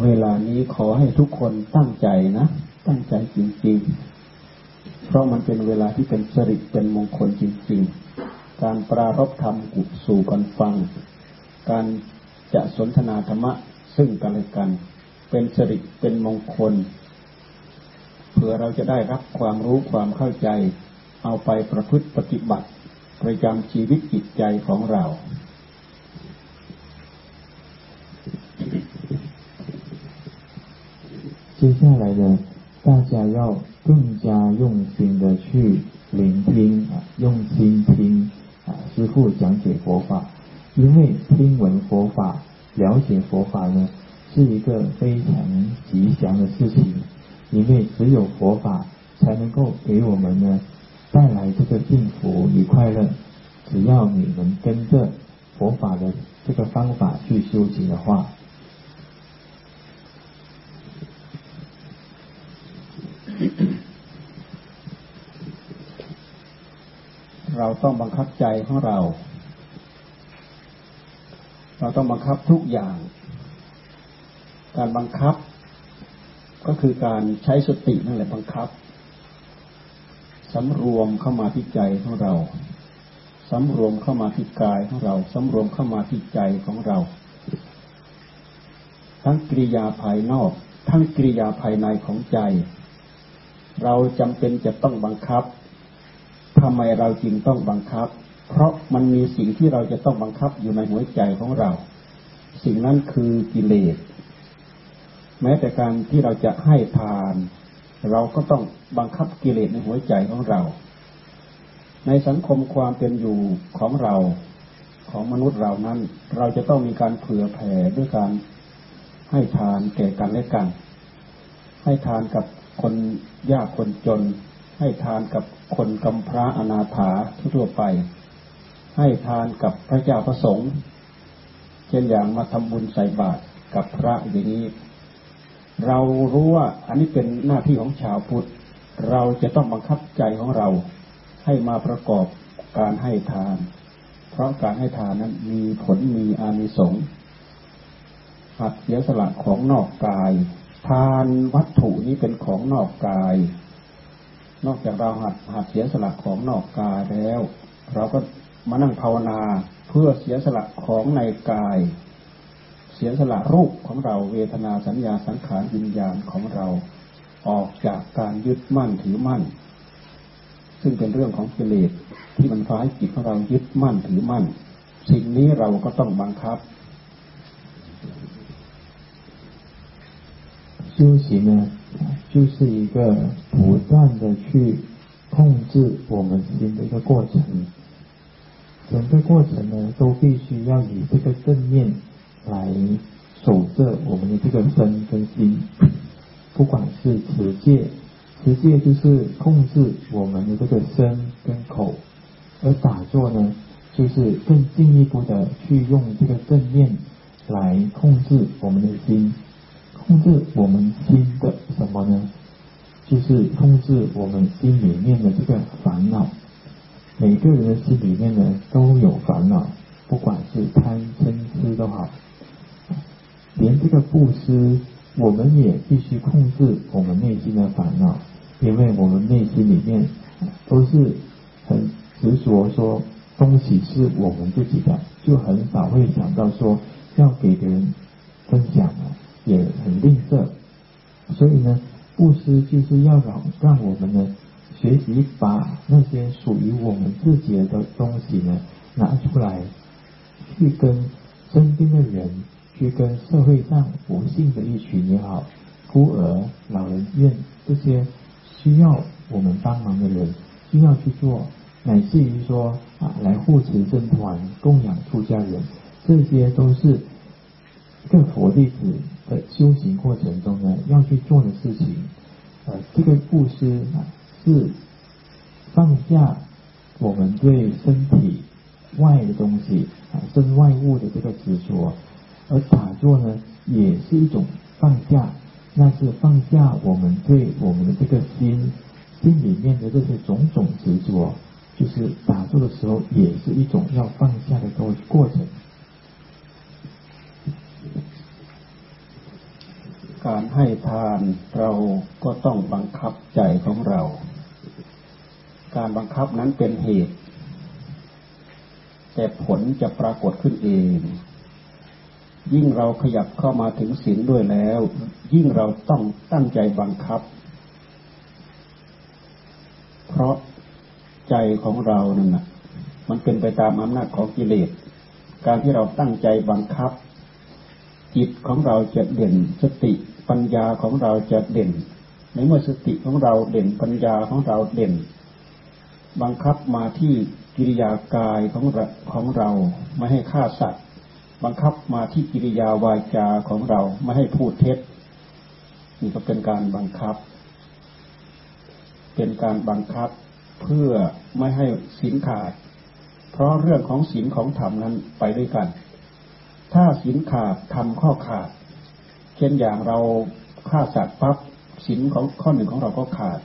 เวลานี้ขอให้ทุกคนตั้งใจนะ ตั้งใจจริงๆ เพราะมันเป็นเวลาที่เป็นสริเป็นมงคลจริงๆ การปรารบธรรมกุสู่กันฟัง การจะสนทนาธรรมะซึ่งกันและกัน เป็นสริเป็นมงคล เพื่อเราจะได้รับความรู้ความเข้าใจ เอาไปประพฤติปฏิบัติ ประจำชีวิตจิตใจของเรา接下来呢， 大家要更加用心的去聆听啊，用心听啊，师父讲解佛法。因为听闻佛法、了解佛法呢，是一个非常吉祥的事情。因为只有佛法才能够给我们呢带来这个幸福与快乐。只要你们跟着佛法的这个方法去修行的话。 เราต้องบังคับใจของเรา เราต้องบังคับทุกอย่าง การบังคับ ก็คือการใช้สตินั่นแหละบังคับสำรวมเข้ามาที่ใจของเราสำรวมเข้ามาที่กายของเราสำรวมเข้ามาที่ใจของเรา ทั้งกิริยาภายนอก ทั้งกิริยาภายในของใจ เราจำเป็นจะต้องบังคับ ทำไมเราจึงต้องบังคับ เพราะมันมีสิ่งที่เราจะต้องบังคับอยู่ในหัวใจของเรา สิ่งนั้นคือกิเลส แม้แต่การที่เราจะให้ทาน เราก็ต้องบังคับกิเลสในหัวใจของเรา ในสังคมความเป็นอยู่ของเราของมนุษย์เรานั้น เราจะต้องมีการเผื่อแผ่ด้วยการให้ทานแก่กันและกัน ให้ทานกับคนยากคนจน ให้ทานกับ คนกำพร้าอนาถาทั่วไป ให้ทานกับพระเจ้าประสงค์ เช่นอย่างมาทำบุญใส่บาตรกับพระอย่างนี้ เรารู้ว่าอันนี้เป็นหน้าที่ของชาวพุทธ เราจะต้องบังคับใจของเราให้มาประกอบการให้ทาน เพราะการให้ทานนั้นมีผลมีอานิสงส์หัดเสียสละของนอกกาย ทานวัตถุนี้เป็นของนอกกาย นอกจากเราหัดหัดเสียสละของนอกกายแล้ว เราก็มานั่งภาวนาเพื่อเสียสละของในกาย เสียสละรูปของเราเวทนาสัญญาสังขารวิญญาณของเราออกจากการยึดมั่นถือมั่น ซึ่งเป็นเรื่องของกิเลสที่มันฟ้าให้จิตของเรายึดมั่นถือมั่น สิ่งนี้เราก็ต้องบังคับ修行呢， 就是一个不断的去控制我们心的一个过程。整个过程呢，都必须要以这个正念来守着我们的这个身跟心。不管是持戒，持戒就是控制我们的这个身跟口；而打坐呢，就是更进一步的去用这个正念来控制我们的心。控制我们心的什么呢？就是控制我们心里面的这个烦恼。每个人的心里面呢都有烦恼，不管是贪嗔痴都好。连这个布施，我们也必须控制我们内心的烦恼，因为我们内心里面都是很执着，说东西是我们自己的，就很少会想到说要给别人分享啊。也很吝啬，所以呢，布施就是要让让我们呢学习把那些属于我们自己的东西呢拿出来，去跟身边的人，去跟社会上不幸的一群也好，孤儿、老人院这些需要我们帮忙的人，需要去做，乃至于说啊来护持僧团、供养出家人，这些都是一个佛弟子。的修行过程中呢，要去做的事情，呃，这个布施是放下我们对身体外的东西啊，身外物的这个执着，而打坐呢，也是一种放下，那是放下我们对我们的这个心心里面的这些种种执着，就是打坐的时候，也是一种要放下的过过程。 การให้ทานเราก็ต้องบังคับใจของเรา การบังคับนั้นเป็นเหตุ แต่ผลจะปรากฏขึ้นเอง ยิ่งเราขยับเข้ามาถึงศีลด้วยแล้ว ยิ่งเราต้องตั้งใจบังคับ เพราะใจของเรานั่นนะมันเป็นไปตามอำนาจของกิเลส การที่เราตั้งใจบังคับจิตของเราจะเด่นสติ ปัญญาของเราจะเด่น ในเมื่อสติของเราเด่นปัญญาของเราเด่น บังคับมาที่กิริยากายของเราของเราไม่ให้ฆ่าสัตว์บังคับมาที่กิริยาวาจาของเราไม่ให้พูดเท็จนี่ก็เป็นการบังคับ เป็นการบังคับเพื่อไม่ให้ศีลขาด เพราะเรื่องของศีลของธรรมนั้นไปด้วยกัน ถ้าศีลขาดทำข้อขาด ช่นอย่างเราฆ่าสัตว์ปั๊บศีลของข้อหนึ่งของเราก็ขาด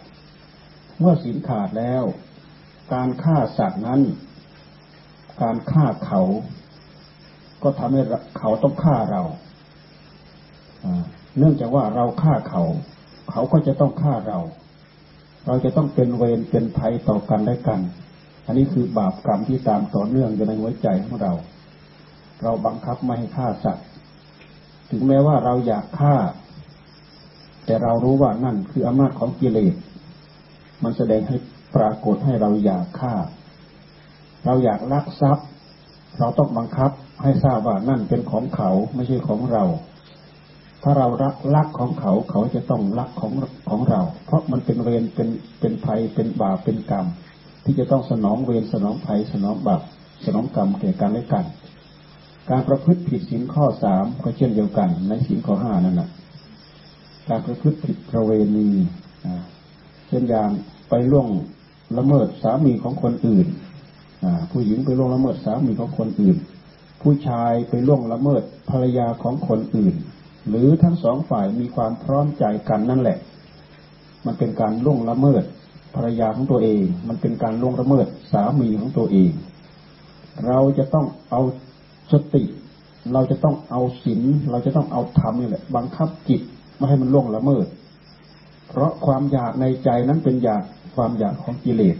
เมื่อศีลขาดแล้ว การฆ่าสัตว์นั้น การฆ่าเขา ก็ทำให้เขาต้องฆ่าเราเนื่องจากว่าเราฆ่าเขา เขาก็จะต้องฆ่าเรา เราจะต้องเป็นเวรเป็นภัยต่อกันและกัน อันนี้คือบาปกรรมที่ตามต่อเนื่องอยู่ในหัวใจของเรา เราบังคับไม่ให้ฆ่าสัตว์ ถึงแม้ว่าเราอยากฆ่า แต่เรารู้ว่านั่นคืออำนาจของกิเลส มันแสดงให้ปรากฏให้เราอยากฆ่า เราอยากลักทรัพย์ เราต้องบังคับให้ทราบว่านั่นเป็นของเขาไม่ใช่ของเรา ถ้าเรารักลักของเขาเขาจะต้องรักของของเรา เพราะมันเป็นเวรเป็นเป็นภัยเป็นบาปเป็นกรรม ที่จะต้องสนองเวรสนองภัยสนองบาปสนองกรรมแก่กันและกัน การประพฤติผิดศีลข้อสามก็เช่นเดียวกันในศีลข้อห้านั่นแหละการประพฤติผิดประเวณีเช่นอย่างไปล่วงละเมิดสามีของคนอื่นผู้หญิงไปล่วงละเมิดสามีของคนอื่น ผู้ชายไปล่วงละเมิดภรรยาของคนอื่น หรือทั้งสองฝ่ายมีความพร้อมใจกันนั่นแหละ มันเป็นการล่วงละเมิดภรรยาของตัวเอง มันเป็นการล่วงละเมิดสามีของตัวเอง เราจะต้องเอา สติ เราจะต้องเอาศีลเราจะต้องเอาธรรมนี่แหละ บังคับจิตไม่ให้มันล่วงละเมิด เพราะความอยากในใจนั้นเป็นอยากความอยากของกิเลส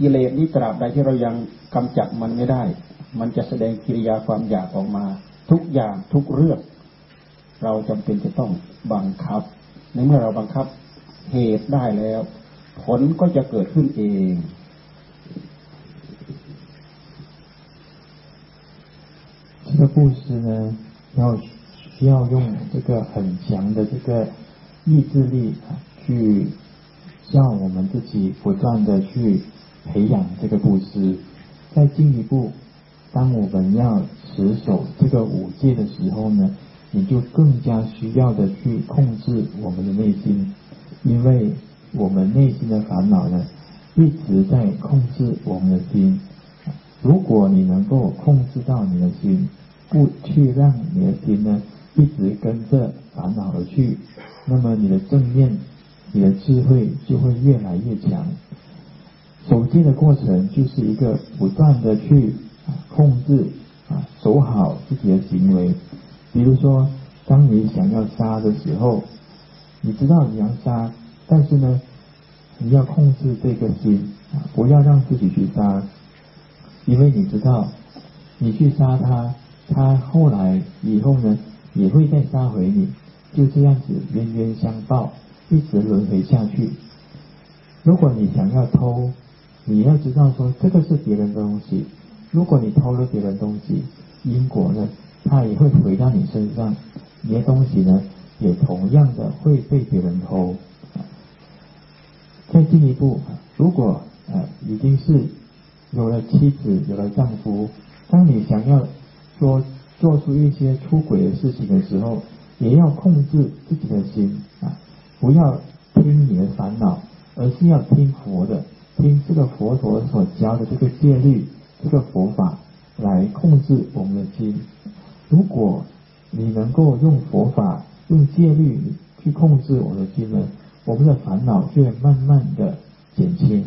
กิเลสนี้ตราบใดที่เรายังกำจัดมันไม่ได้ มันจะแสดงกิริยาความอยากออกมา ทุกอย่างทุกเรื่อง เราจำเป็นจะต้องบังคับ ในเมื่อเราบังคับเหตุได้แล้ว ผลก็จะเกิดขึ้นเอง 这个布施呢，要需要用这个很强的这个意志力，去叫我们自己不断的去培养这个布施。再进一步，当我们要持守这个五戒的时候呢，你就更加需要的去控制我们的内心，因为我们内心的烦恼呢，一直在控制我们的心。如果你能够控制到你的心，不去让你的心呢一直跟着烦恼而去，那么你的正念、你的智慧就会越来越强。守戒的过程就是一个不断的去控制啊，守好自己的行为。比如说，当你想要杀的时候，你知道你要杀，但是呢，你要控制这个心啊，不要让自己去杀。因为你知道，你去杀他，他后来以后呢，也会再杀回你，就这样子冤冤相报，一直轮回下去。如果你想要偷，你要知道说这个是别人的东西，如果你偷了别人东西，因果呢，它也会回到你身上，你的东西呢，也同样的会被别人偷。再进一步，如果呃已经是有了妻子，有了丈夫，当你想要说做出一些出轨的事情的时候，也要控制自己的心啊，不要听你的烦恼，而是要听佛的，听这个佛陀所教的这个戒律，这个佛法来控制我们的心。如果你能够用佛法、用戒律去控制我们的心呢，我们的烦恼就会慢慢的减轻。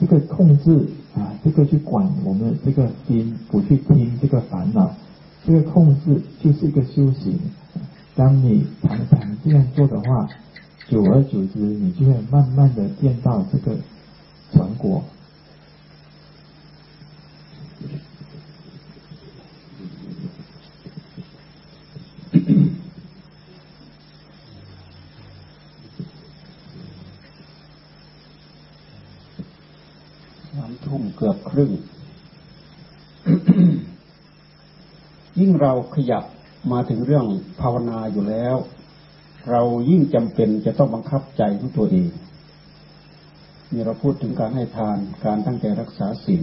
这个控制啊，这个去管我们这个心，不去听这个烦恼，这个控制就是一个修行。当你常常这样做的话，久而久之，你就会慢慢的见到这个成果。 ทุ่มเกือบครึ่ง ยิ่งเราขยับมาถึงเรื่องภาวนาอยู่แล้ว เรายิ่งจำเป็นจะต้องบังคับใจของตัวเองนี่เราพูดถึงการให้ทานการตั้งใจรักษาศีล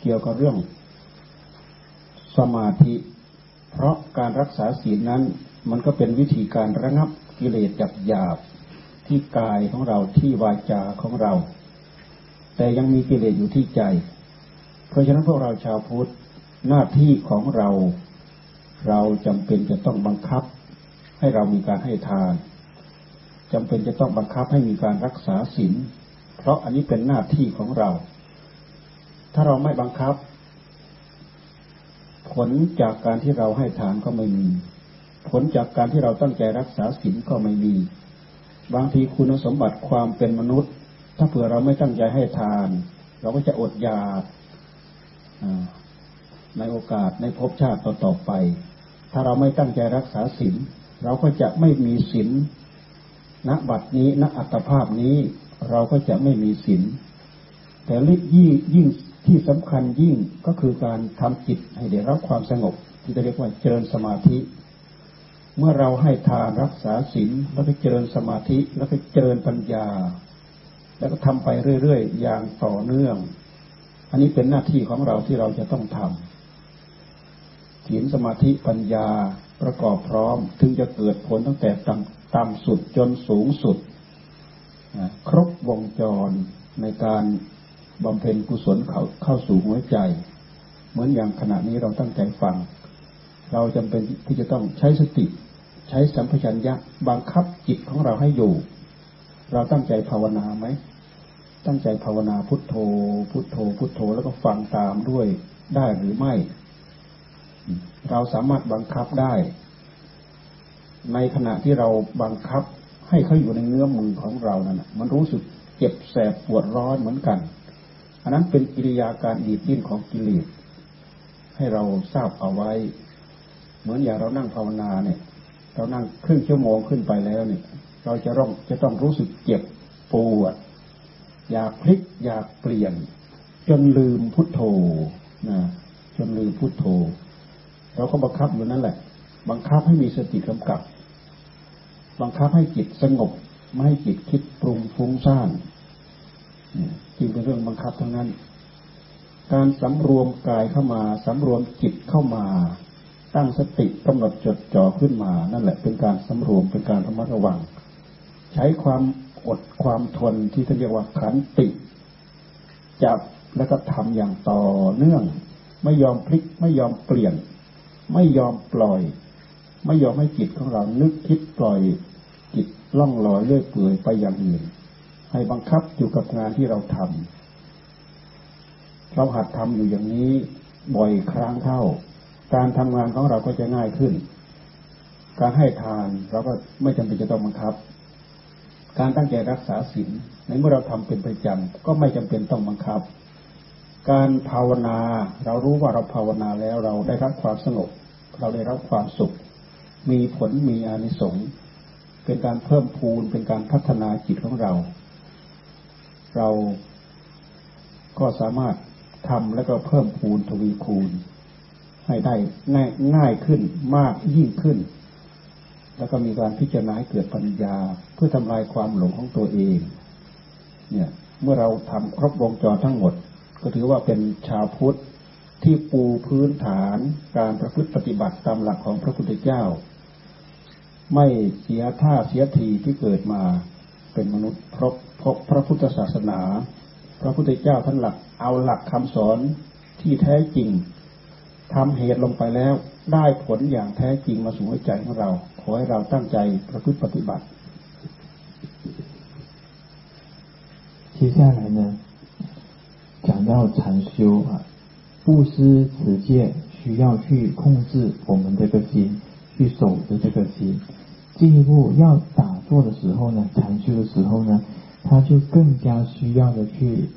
เกี่ยวกับเรื่อง สมาธิ เพราะการรักษาศีลนั้น มันก็เป็นวิธีการระงับกิเลสหยาบหยาบที่กายของเราที่วาจาของเรา แต่ยังมีกิเลสอยู่ที่ใจ เพราะฉะนั้นพวกเราชาวพุทธหน้าที่ของเรา เราจำเป็นจะต้องบังคับ ให้เรามีการให้ทานจำเป็นจะต้องบังคับให้มีการรักษาศีลเพราะอันนี้เป็นหน้าที่ของเรา ถ้าเราไม่บังคับ ผลจากการที่เราให้ทานก็ไม่มี ผลจากการที่เราตั้งใจรักษาศีลก็ไม่มี บางทีคุณสมบัติความเป็นมนุษย์ ถ้าเผื่อเราไม่ตั้งใจให้ทาน เราก็จะอดอยากในโอกาสในภพชาติต่อๆไป ถ้าเราไม่ตั้งใจรักษาศีลเราก็จะไม่มีศีลณบัดนี้ณอัตภาพนี้เราก็จะไม่มีศีลแต่ลิยิ่งยิ่งที่สำคัญยิ่งก็คือการทำจิตให้ได้รับความสงบ ที่จะเรียกว่าเจริญสมาธิ เมื่อเราให้ทานรักษาศีลแล้วก็เจริญสมาธิแล้วก็เจริญปัญญา แล้วก็ทำไปเรื่อยๆ อย่างต่อเนื่อง อันนี้เป็นหน้าที่ของเราที่เราจะต้องทำศีลสมาธิปัญญาประกอบพร้อม ถึงจะเกิดผลตั้งแต่ต่ำต่ำสุดจนสูงสุด ครบวงจรในการบำเพ็ญกุศลเข้าเข้าสู่หัวใจ เหมือนอย่างขณะนี้เราตั้งใจฟัง เราจำเป็นที่จะต้องใช้สติ ใช้สัมผัสัญญะบังคับจิตของเราให้อยู่ เราตั้งใจภาวนาไหม ตั้งใจภาวนาพุทโธ พุทโธ พุทโธแล้วก็ฟังตามด้วยได้หรือไม่ เราสามารถบังคับได้ ในขณะที่เราบังคับให้เขาอยู่ในเงื้อมือของเรานั่นมันรู้สึกเจ็บแสบปวดร้อนเหมือนกัน อันนั้นเป็นกิริยาการดีดดิ้นของกิเลสให้เราทราบเอาไว้ เหมือนอย่างเรานั่งภาวนาเนี่ย เรานั่งครึ่งชั่วโมงขึ้นไปแล้วเนี่ย เราจะต้องจะต้องรู้สึกเจ็บปวดอยากพลิกอยากเปลี่ยน จนลืมพุทโธนะจนลืมพุทโธ เราก็บังคับอยู่นั่นแหละ บังคับให้มีสติกำกับ บังคับให้จิตสงบ ไม่ให้จิตคิดปรุงฟุ้งซ่านจึงเป็นเรื่องบังคับทั้งนั้น การสำรวมกายเข้ามาสำรวมจิตเข้ามา ตั้งสติกำหนดจดจ่อขึ้นมา นั่นแหละเป็นการสำรวมเป็นการระมัดระวัง ใช้ความอดความทนที่เขาเรียกว่าขันติ จับแล้วก็ทำอย่างต่อเนื่อง ไม่ยอมพลิกไม่ยอมเปลี่ยน ไม่ยอมปล่อย ไม่ยอมให้จิตของเรานึกคิดปล่อยจิตล่องลอยเลื่อยเปื่อยไปอย่างอื่น ให้บังคับอยู่กับงานที่เราทำเราหัดทำอยู่อย่างนี้บ่อยครั้งเข้า การทำงานของเราก็จะง่ายขึ้น การให้ทานเราก็ไม่จำเป็นจะต้องบังคับ การตั้งใจรักษาศีลในเมื่อเราทำเป็นประจำก็ไม่จำเป็นต้องบังคับ การภาวนาเรารู้ว่าเราภาวนาแล้วเราได้รับความสงบ เราได้รับความสุข มีผลมีอานิสงส์เป็นการเพิ่มพูนเป็นการพัฒนาจิตของเรา เราก็สามารถทำแล้วก็เพิ่มพูนทวีคูณ ให้ได้ง่ายง่ายขึ้นมากยิ่งขึ้น แล้วก็มีการพิจารณาให้เกิดปัญญา เพื่อทำลายความหลงของตัวเอง เนี่ย เมื่อเราทำครบวงจรทั้งหมด ก็ถือว่าเป็นชาวพุทธที่ปูพื้นฐานการประพฤติปฏิบัติตามหลักของพระพุทธเจ้า ไม่เสียท่าเสียทีที่เกิดมาเป็นมนุษย์เพบพบพระพุทธศาสนา พระพุทธเจ้าท่านหลักเอาหลักคำสอนที่แท้จริงทำเหตุลงไปแล้วได้ผลอย่างแท้จริงมาสู่หัวใจของเรา ขอให้เราตั้งใจประพฤติปฏิบัติ接下来呢，讲到禅修啊，布施持戒需要去控制我们这个心，去守着这个心。进一步要打坐的时候呢，禅修的时候呢，他就更加需要的去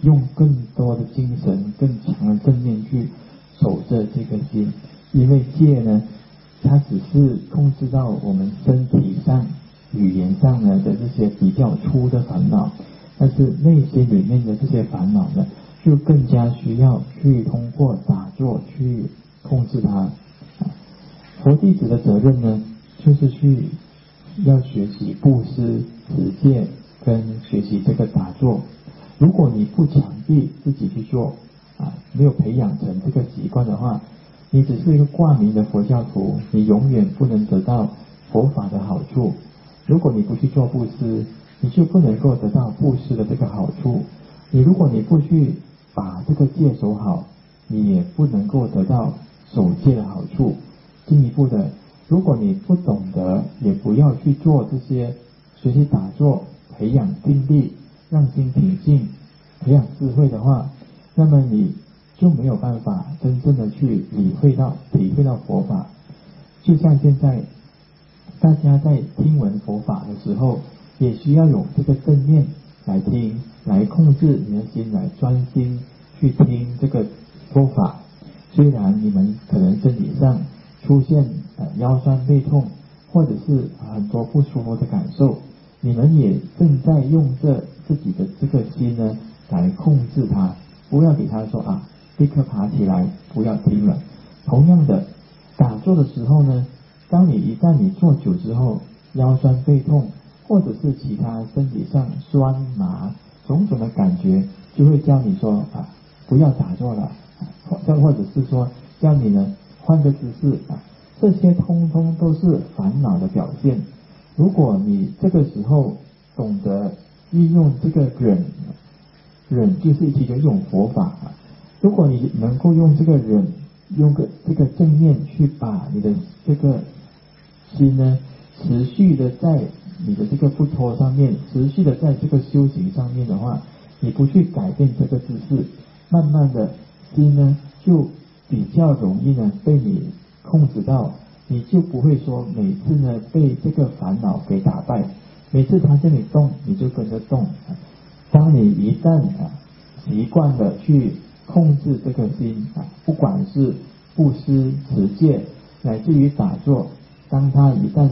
用更多的精神、更强的正念去守着这个心。因为戒呢， 它只是控制到我们身体上、语言上呢的这些比较粗的烦恼，但是内心里面的这些烦恼呢，就更加需要去通过打坐去控制它。佛弟子的责任呢，就是去要学习布施、持戒跟学习这个打坐。如果你不强逼自己去做啊，没有培养成这个习惯的话，你只是一个挂名的佛教徒，你永远不能得到佛法的好处。如果你不去做布施，你就不能够得到布施的这个好处。你如果你不去把这个戒守好，你也不能够得到守戒的好处。进一步的，如果你不懂得，也不要去做这些学习打坐、培养定力、让心平静、培养智慧的话，那么你。就没有办法真正的去理会到、体会到佛法。就像现在大家在听闻佛法的时候，也需要有这个正念来听，来控制你的心，来专心去听这个说法。虽然你们可能身体上出现呃腰酸背痛，或者是很多不舒服的感受，你们也正在用这自己的这个心呢来控制它，不要给他说啊。立刻爬起来，不要听了。同样的，打坐的时候呢，当你一旦你坐久之后，腰酸背痛，或者是其他身体上酸麻种种的感觉，就会叫你说啊，不要打坐了，或或者是说叫你呢换个姿势啊，这些通通都是烦恼的表现。如果你这个时候懂得运用这个忍，忍就是其中一种佛法啊。如果你能够用这个忍，用个这个正念去把你的这个心呢，持续的在你的这个不脱上面，持续的在这个修行上面的话，你不去改变这个姿势，慢慢的心呢就比较容易呢被你控制到，你就不会说每次呢被这个烦恼给打败，每次他叫你动，你就跟着动。当你一旦啊习惯了去控制这个心啊，不管是布施、持戒，乃至于打坐，当他一旦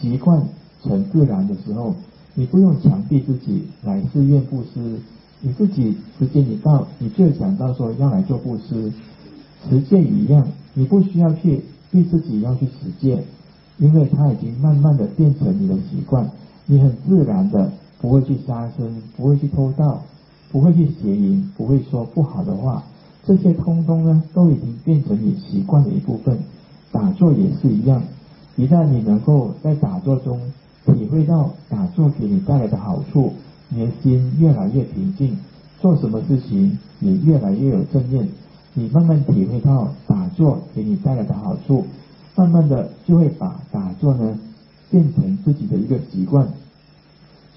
习惯成自然的时候，你不用强逼自己来自愿布施，你自己时间一到，你就想到说要来做布施，持戒一样，你不需要去逼自己要去持戒，因为它已经慢慢的变成你的习惯，你很自然的。不会去杀生，不会去偷盗，不会去邪淫，不会说不好的话，这些通通呢，都已经变成你习惯的一部分。打坐也是一样，一旦你能够在打坐中体会到打坐给你带来的好处，你的心越来越平静，做什么事情也越来越有正念。你慢慢体会到打坐给你带来的好处，慢慢的就会把打坐呢变成自己的一个习惯。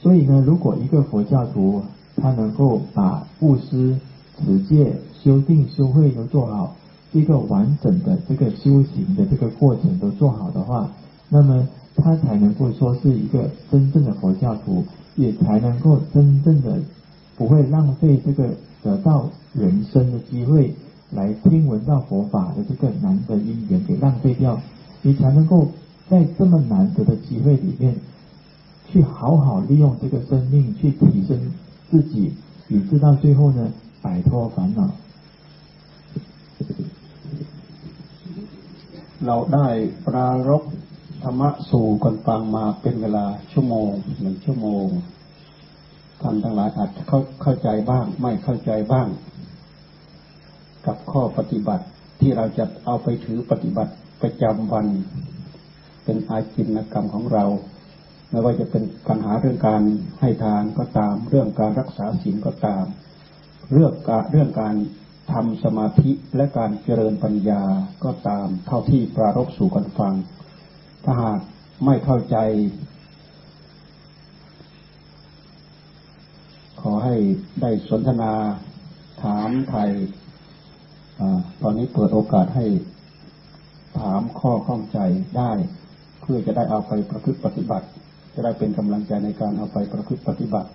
所以呢，如果一个佛教徒他能够把布施、持戒、修定、修慧都做好，一个完整的这个修行的这个过程都做好的话，那么他才能够说是一个真正的佛教徒，也才能够真正的不会浪费这个得到人生的机会来听闻到佛法的这个难得因缘给浪费掉，你才能够在这么难得的机会里面。去好好利用这个生命去提升自己，以致到最后呢摆脱烦恼。เราได้ปรารบธรรมะสู่กันฟังมาเป็นเวลาชั่วโมงหนึ่งชั่วโมงท่านทั้งหลายอาจจะเข้าเข้าใจบ้าง ไม่เข้าใจบ้าง กับข้อปฏิบัติที่เราจะเอาไปถือปฏิบัติประจำวัน เป็นอาจินกรรมของเรา ไม่ว่าจะเป็นปัญหาเรื่องการให้ทานก็ตาม เรื่องการรักษาศีลก็ตาม เรื่องการเรื่องการทำสมาธิและการเจริญปัญญาก็ตามเท่าที่ปรารบสู่กันฟัง ถ้าหากไม่เข้าใจ ขอให้ได้สนทนาถามไทยอตอนนี้เปิดโอกาสให้ถามข้อข้องใจได้ เพื่อจะได้เอาไปประพฤติปฏิบัติ จะได้เป็นกำลังใจในการเอาไปประพฤติปฏิบัติ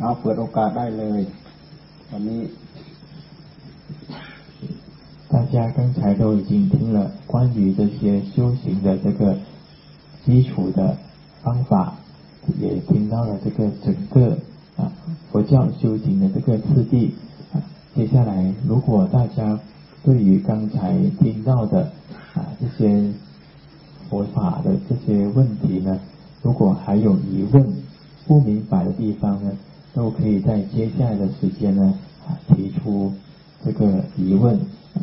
เอาเปิดโอกาสได้เลยวันนี้大家刚才都已经听了关于这些修行的这个基础的方法，也听到了这个整个啊佛教修行的这个次第。啊，接下来如果大家对于刚才听到的啊这些佛法的这些问题呢， 如果还有疑问、不明白的地方呢，都可以在接下来的时间呢啊提出这个疑问。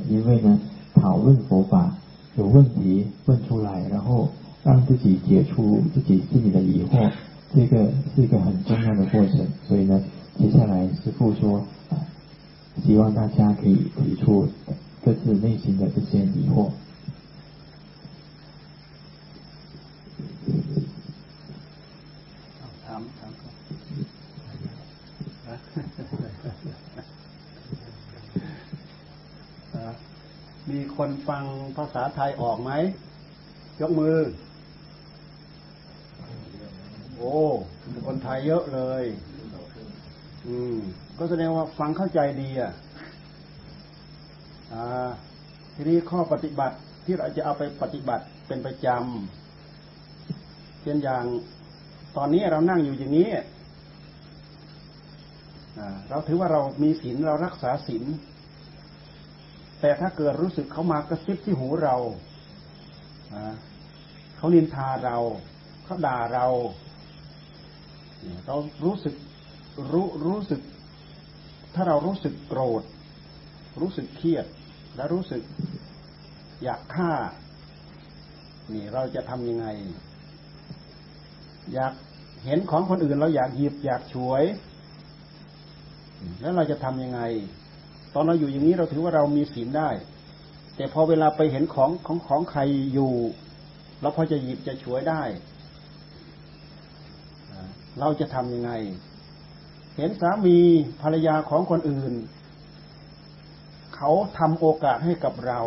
因为呢，讨论佛法有问题问出来，然后让自己解除自己心里的疑惑，这个是一个很重要的过程。所以呢，接下来师父说，希望大家可以提出各自内心的这些疑惑。 คนฟังภาษาไทยออกไหม ยกมือ โอ้คนไทยเยอะเลย อืม ก็แสดงว่าฟังเข้าใจดีอะทีนี้ข้อปฏิบัติที่เราจะเอาไปปฏิบัติเป็นประจำเช่นอย่างตอนนี้เรานั่งอยู่อย่างนี้เราถือว่าเรามีศีลเรารักษาศีล แต่ถ้าเกิดรู้สึกเขามากระซิบที่หูเราเขานินทาเรา เขาด่าเรา เรารู้สึกรู้รู้สึก ถ้าเรารู้สึกโกรธ รู้สึกเครียด และรู้สึกอยากฆ่า นี่เราจะทำยังไง อยากเห็นของคนอื่นเราอยากหยิบอยากฉวย แล้วเราจะทำยังไง ตอนเราอยู่อย่างนี้เราถือว่าเรามีศีลได้ แต่พอเวลาไปเห็นของของของใครอยู่เราพอจะหยิบจะช่วยได้ เราจะทำยังไง เห็นสามีภรรยาของคนอื่น เขาทำโอกาสให้กับเรา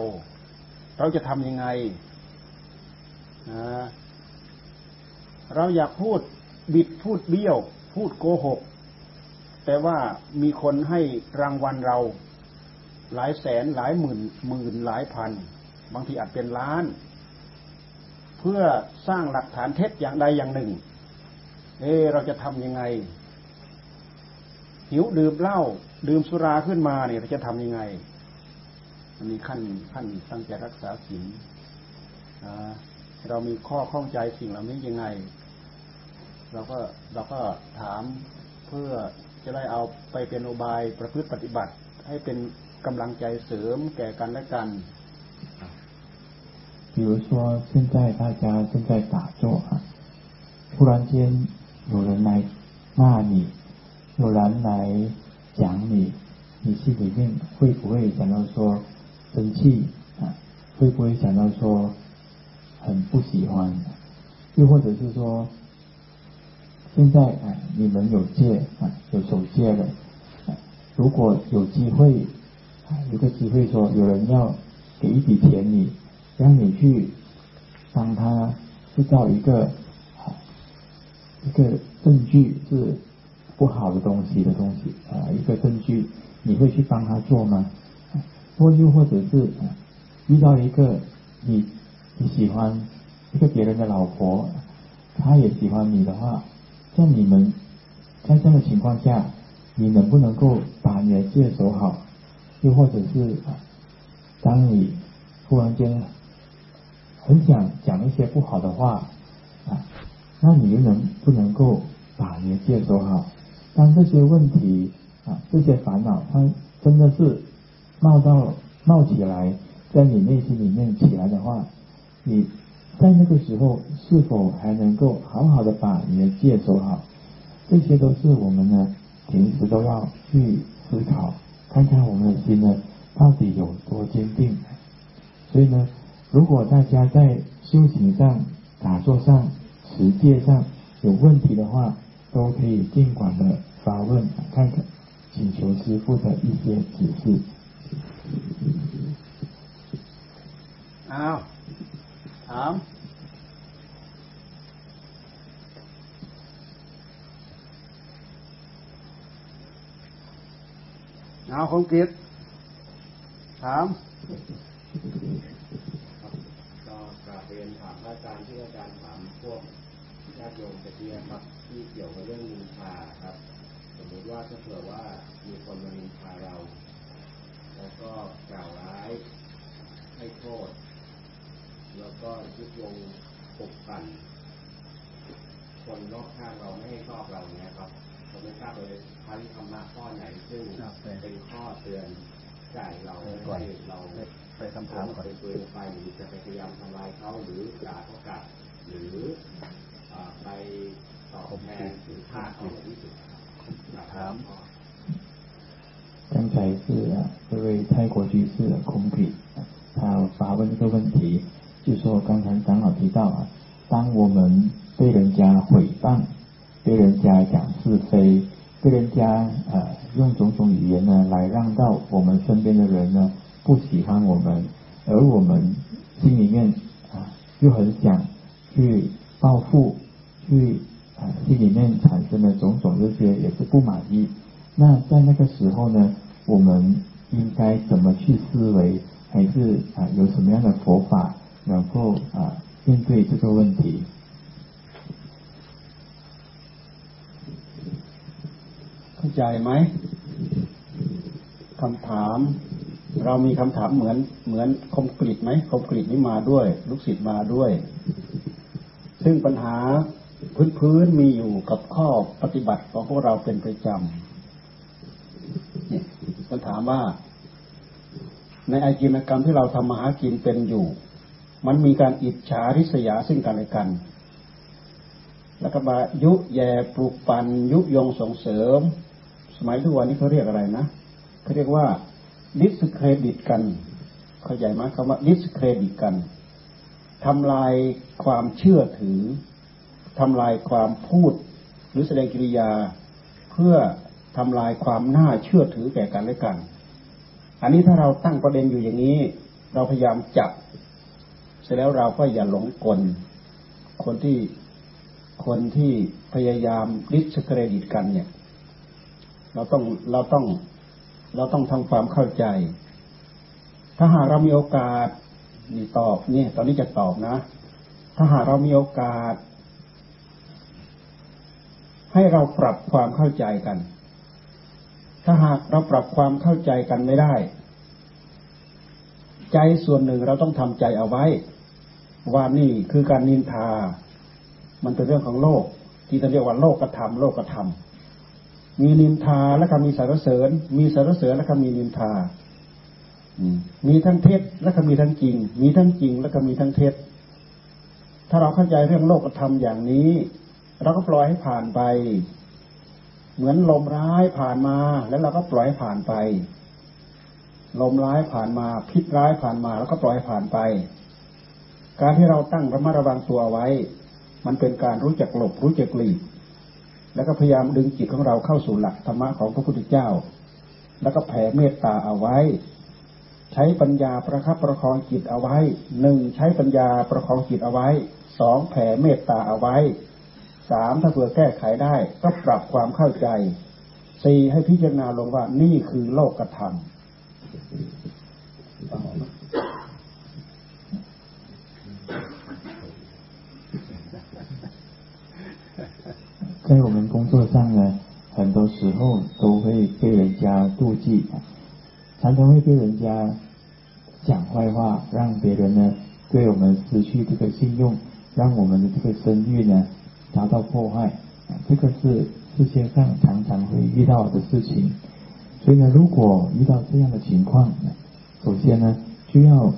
เราจะทำยังไง เราอยากพูดบิดพูดเบี้ยว พูดโกหก แต่ว่ามีคนให้รางวัลเรา หลายแสนหลายหมื่นหมื่นหลายพัน บางทีอาจเป็นล้าน เพื่อสร้างหลักฐานเท็จอย่างใดอย่างหนึ่ง เอเราจะทำยังไง หิวดื่มเหล้าดื่มสุราขึ้นมาเนี่ยเราจะทำยังไงมันมีขั้นขั้นตั้งใจรักษาศีลเรามีข้อข้องใจสิ่งเหล่านี้ยังไง เราก็เราก็ถามเพื่อจะได้เอาไปเป็นอุบายประพฤติปฏิบัติให้เป็น กำลังใจเสริมแก่กันและกัน比如说，现在大家正在打坐啊，突然间有人来骂你，有人来讲你，你心里面会不会想到说生气啊？会不会想到说很不喜欢，又或者是说，现在啊，你们有戒啊，有守戒了，如果有机会啊， 有个机会说有人要给一笔钱你，让你去帮他制造一个啊一个证据是不好的东西的东西啊，一个证据，你会去帮他做吗？或又或者是遇到一个你。你喜欢一个别人的老婆，他也喜欢你的话，像你们在这样的情况下，你能不能够把你的戒守好？又或者是啊当你突然间很想讲一些不好的话啊，那你又能不能够把你的戒守好？当这些问题啊，这些烦恼，它真的是冒到冒起来，在你内心里面起来的话。你在那个时候是否还能够好好的把你的戒守好？这些都是我们呢平时都要去思考，看看我们的心呢到底有多坚定。所以呢，如果大家在修行上、打坐上、持戒上有问题的话，都可以尽管的发问，看看请求师父的一些指示。好。好 เอาคงกิดถามก็กราบเรียนถามอาจารย์ที่อาจารย์ถามพวกญาติโยมตะเกียครับที่เกี่ยวกับเรื่องนินทาครับ สมมติว่าถ้าเผื่อว่ามีคนมานินทาเรา แล้วก็กล่าวร้ายให้โทษ แล้วก็ยุดวงปกปั่นคนรอบข้างเราไม่ให้ชอบเราเนี่ยครับ เราไม่ทราบเลยพันธรรมะข้อไหนซึ่งเป็นข้อเตือนใจเราให้เราไปคำถามก่อนไปเปืนไปหรือจะไปพยายามทำลายเขาหรือด่าเขากลับหรือไปตอบแทนหรือฆ่าเขาที่สุดถาม刚才是这位泰国居士空皮，他发问这个问题，就说刚才长老提到啊，当我们被人家毁谤、 被人家讲是非、被人家呃用种种语言呢来让到我们身边的人呢不喜欢我们，而我们心里面啊又很想去报复，去啊心里面产生的种种这些也是不满意。那在那个时候呢，我们应该怎么去思维，还是啊有什么样的佛法？能够啊，面对这个问题， เข้าใจไหมคำถาม เรามีคำถามเหมือนเหมือนคมกริดไหมคมกริดนี้มาด้วย ลูกศิษย์มาด้วย ซึ่งปัญหาพื้นพื้นมีอยู่กับข้อปฏิบัติของพวกเราเป็นประจำเนี่ยมันถามว่า ในอาชีพกรรมที่เราทำมาหากินเป็นอยู่ มันมีการอิจฉาริษยาซึ่งกันและกัน แล้วก็มายุแย่ปลูกปันยุยงส่งเสริม สมัยทุกวันนี้เขาเรียกอะไรนะเขาเรียกว่าดิสเครดิตกัน เข้าใจไหมคำว่าดิสเครดิตกันทำลายความเชื่อถือทำลายความพูด หรือแสดงกิริยา เพื่อทำลายความน่าเชื่อถือแก่กันและกัน อันนี้ถ้าเราตั้งประเด็นอยู่อย่างนี้ เราพยายามจับ เสร็จแล้วเราก็อย่าหลงกล คนที่คนที่พยายามดิสเครดิตกันเนี่ย เราต้องเราต้อง เราต้องทำความเข้าใจ ถ้าหากเรามีโอกาสนี่ตอบเนี่ย ตอนนี้จะตอบนะ ถ้าหากเรามีโอกาส ให้เราปรับความเข้าใจกัน ถ้าหากเราปรับความเข้าใจกันไม่ได้ ใจส่วนหนึ่งเราต้องทำใจเอาไว้ ว่านี่คือการนินทา มันเป็นเรื่องของโลก ที่เราเรียกว่าโลกกระทำโลกกระทำ มีนินทาแล้วก็มีสารเสริญ มีสารเสริญแล้วก็มีนินทามีทั้งเท็จและก็มีทั้งจริง มีทั้งจริงและก็มีทั้งเท็จ ถ้าเราเข้าใจเรื่องโลกธรรมอย่างนี้ เราก็ปล่อยให้ผ่านไป เหมือนลมร้ายผ่านมาแล้วเราก็ปล่อยให้ผ่านไป ลมร้ายผ่านมา พิษร้ายผ่านมา แล้วก็ปล่อยให้ผ่านไป การที่เราตั้งระมัดระวังตัวไว้ มันเป็นการรู้จักหลบรู้จักหลีก แล้วก็พยายามดึงจิตของเราเข้าสู่หลักธรรมะของพระพุทธเจ้า แล้วก็แผ่เมตตาเอาไว้ ใช้ปัญญาประคับประคองจิตเอาไว้หนึ่งใช้ปัญญาประคองจิตเอาไว้สองแผ่เมตตาเอาไว้สามถ้าเผื่อแก้ไขได้ ก็ปรับความเข้าใจสี่ให้พิจารณาลงว่านี่คือโลกธรรม 在我们工作上呢，很多时候都会被人家妒忌。常常会被人家讲坏话，让别人呢对我们失去这个信用，让我们的这个声誉呢遭到破坏。这个是世界上常常会遇到的事情。所以呢，如果遇到这样的情况，首先呢就要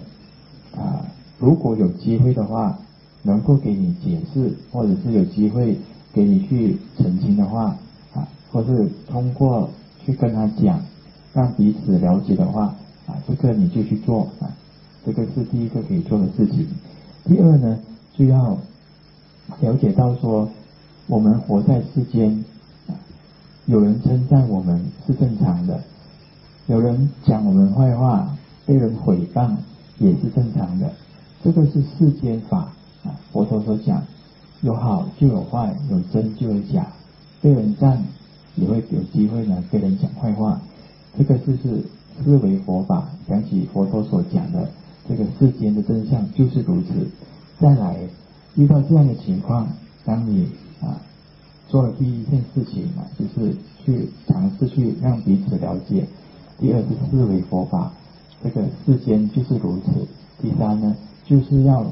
啊，如果有机会的话，能够给你解释，或者是有机会给你去澄清的话啊，或是通过去跟他讲。让彼此了解的话，啊，这个你就去做啊，这个是第一个可以做的事情。第二呢，就要了解到说，我们活在世间，有人称赞我们是正常的，有人讲我们坏话，被人诽谤也是正常的，这个是世间法啊。佛陀所讲，有好就有坏，有真就有假，被人赞也会有机会呢被人讲坏话。这个就是思维佛法，想起佛陀所讲的这个世间的真相就是如此。再来遇到这样的情况，当你啊做了第一件事情啊，就是去尝试去让彼此了解；第二是思维佛法，这个世间就是如此；第三呢，就是要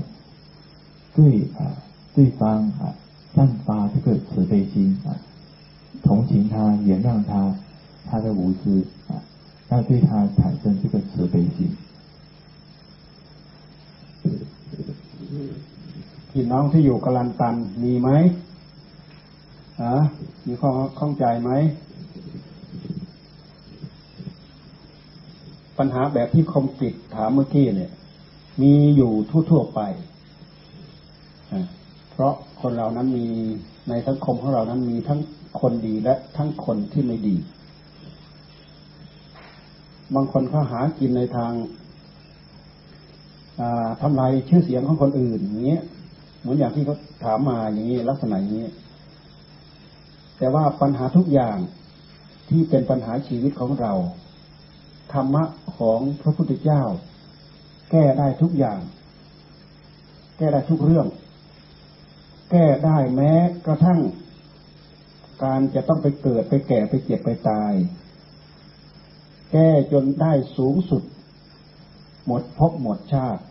对啊对方啊散发这个慈悲心啊，同情他，原谅他。他的无知啊，要对他产生这个慈悲心。พี่น้องที่อยู่กลันตันมีไหมอ่ะมีข้อข้องใจไหม ปัญหาแบบที่คมปิดถามเมื่อกี้เนี่ย มีอยู่ทั่วๆไป เพ ราะคนเรานั้นมีในสังคมของเรานั้นมีทั้งคนดีและทั้งคนที่ไม่ดี บางคนเขาหากินในทางทำลายชื่อเสียงของคนอื่นอย่างเงี้ยเหมือนอย่างที่เขาถามมาอย่างนี้ลักษณะอย่างนี้ แต่ว่าปัญหาทุกอย่างที่เป็นปัญหาชีวิตของเรา ธรรมะของพระพุทธเจ้า แก้ได้ทุกอย่าง แก้ได้ทุกเรื่อง แก้ได้แม้กระทั่ง การจะต้องไปเกิดไปแก่ไปเจ็บไปตาย แก้จนได้สูงสุด หมดพบหมดชาติ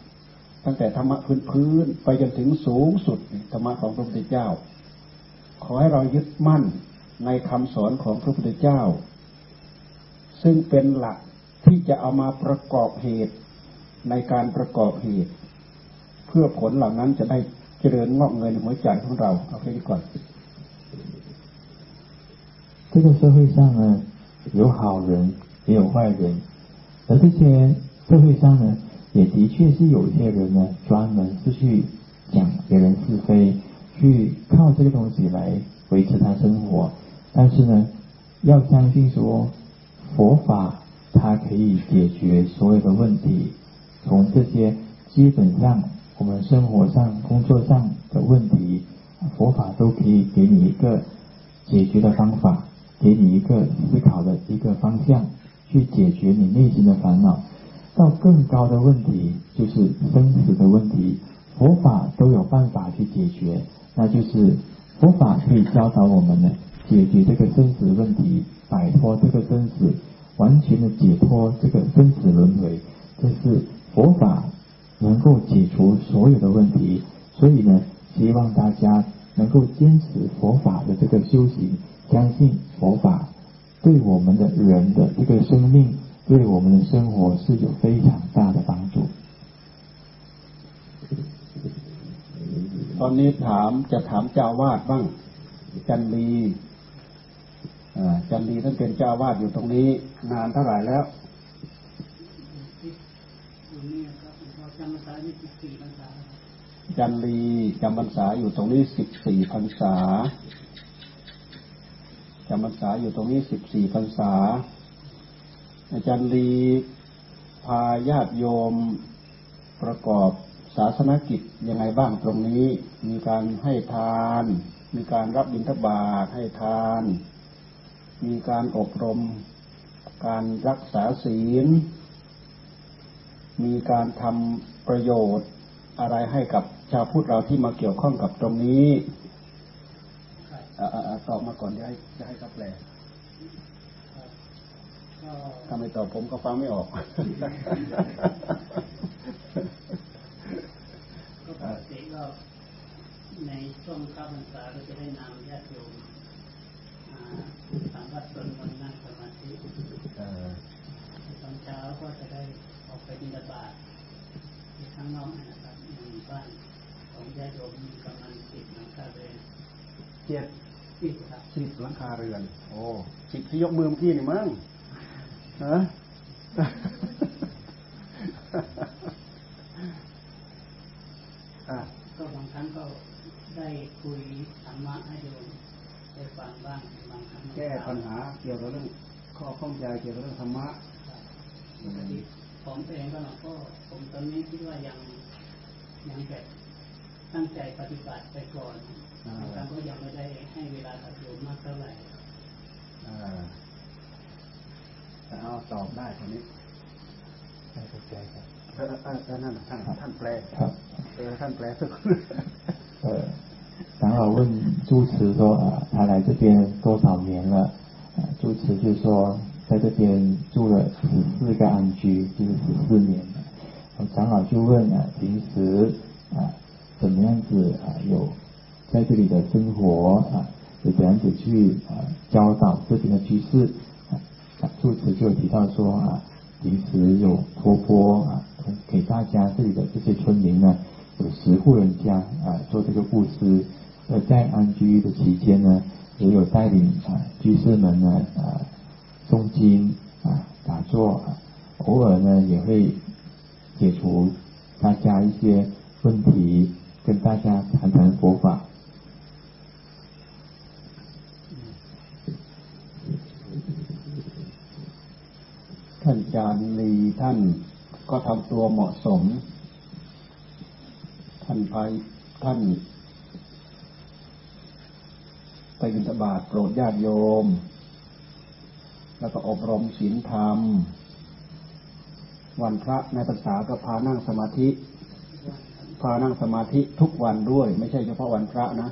ตั้งแต่ธรรมะพื้นพื้นไปจนถึงสูงสุดธรรมะของพระพุทธเจ้า ขอให้เรายึดมั่นในคำสอนของพระพุทธเจ้า ซึ่งเป็นหลักที่จะเอามาประกอบเหตุในการประกอบเหตุ เพื่อผลเหล่านั้นจะได้ เจริญงอกเงินหัวใจของเราเอาแค่นี้ก่อน这个社会上呢，有好人也有坏人，而这些社会上呢，也的确是有一些人呢，专门是去讲别人是非，去靠这个东西来 维持他生活。但是呢，要相信说佛法它可以解决所有的问题，从这些基本上 我们生活上、工作上的问题，佛法都可以给你一个解决的方法，给你一个思考的一个方向，去解决你内心的烦恼。到更高的问题，就是生死的问题，佛法都有办法去解决。那就是佛法可以教导我们呢，解决这个生死问题，摆脱这个生死，完全的解脱这个生死轮回。这是佛法能够解除所有的问题。所以呢，希望大家能够坚持佛法的这个修行，相信佛法对我们的人的这个生命。对我们的生活是有非常大的帮助。ตอนนี้ถามจะถามเจ้าวาดบ้าง จันลีจันลีท่านเป็นเจ้าวาดอยู่ตรงนี้ นานเท่าไหร่แล้ว จันลีจำพรรษาอยู่ตรงนี้สิบสี่พรรษาจำพรรษาอยู่ตรงนี้สิบสี่พรรษา อาจารย์ลีพาญาติโยมประกอบศาสนกิจยังไงบ้างตรงนี้ มีการให้ทาน มีการรับบิณฑบาตให้ทาน มีการอบรม การรักษาศีล มีการทำประโยชน์อะไรให้กับชาวพุทธเราที่มาเกี่ยวข้องกับตรงนี้ตอบมาก่อนจะให้จะให้เขาแปลถ้าไม่ตอบผมก็ฟังไม่ออกก็ปกติก็ในช่วงข้าพรรษาก็จะได้นำญาติโยมสามวัดตนวันนั่งสมาธิตอนเช้าก็จะได้ ออกไปบิณฑบาตที่ข้างนอกนะครับในบ้านของญาติโยมมีประมาณสิบหลังคาเรือนเจ็ดสิบครับสิบหลังคาเรือน โอ้สิบที่ยกมือเมื่อกี้นี่มั้งฮะก็บางครั้งก็ได้คุยธรรมะให้โยมได้ฟังบ้างบางครั้งแก้ปัญหาเกี่ยวกับเรื่องข้อข้องใจเกี่ยวกับเรื่องธรรมะปกติ ผมเองก็หลวงพ่อผมตอนนี้คิดว่ายังยังแบบตั้งใจปฏิบัติไปก่อนบางครั้งก็ยังไม่ได้ให้เวลากับโยมมากเท่าไหร่เอาตอบได้คนนี้ไม่เข้าใจครับเออเออนั่นท่านท่านแปลครับเออท่านแปลสักเออ长老问主持说啊，他来这边多少年了？主持就说 在这边住了十四个安居，就是十四年了。长老就问啊，平时啊怎么样子啊有在这里的生活啊，有怎样子去啊教导这边的居士啊？住持就提到说啊，平时有托钵啊，给大家这里的这些村民呢，有十户人家啊做这个布施。在安居的期间呢，也有带领啊居士们呢啊诵经啊打坐啊，偶尔呢也会解除大家一些问题，跟大家谈谈佛法。ท่านจารลีท่านก็ทำตัวเหมาะสม ท่านไปท่าน ไปบิณฑบาตโปรดญาติโยม แล้วก็อบรมศีลธรรม วันพระในภาษาก็พานั่งสมาธิ พานั่งสมาธิทุกวันด้วย ไม่ใช่เฉพาะวันพระนะ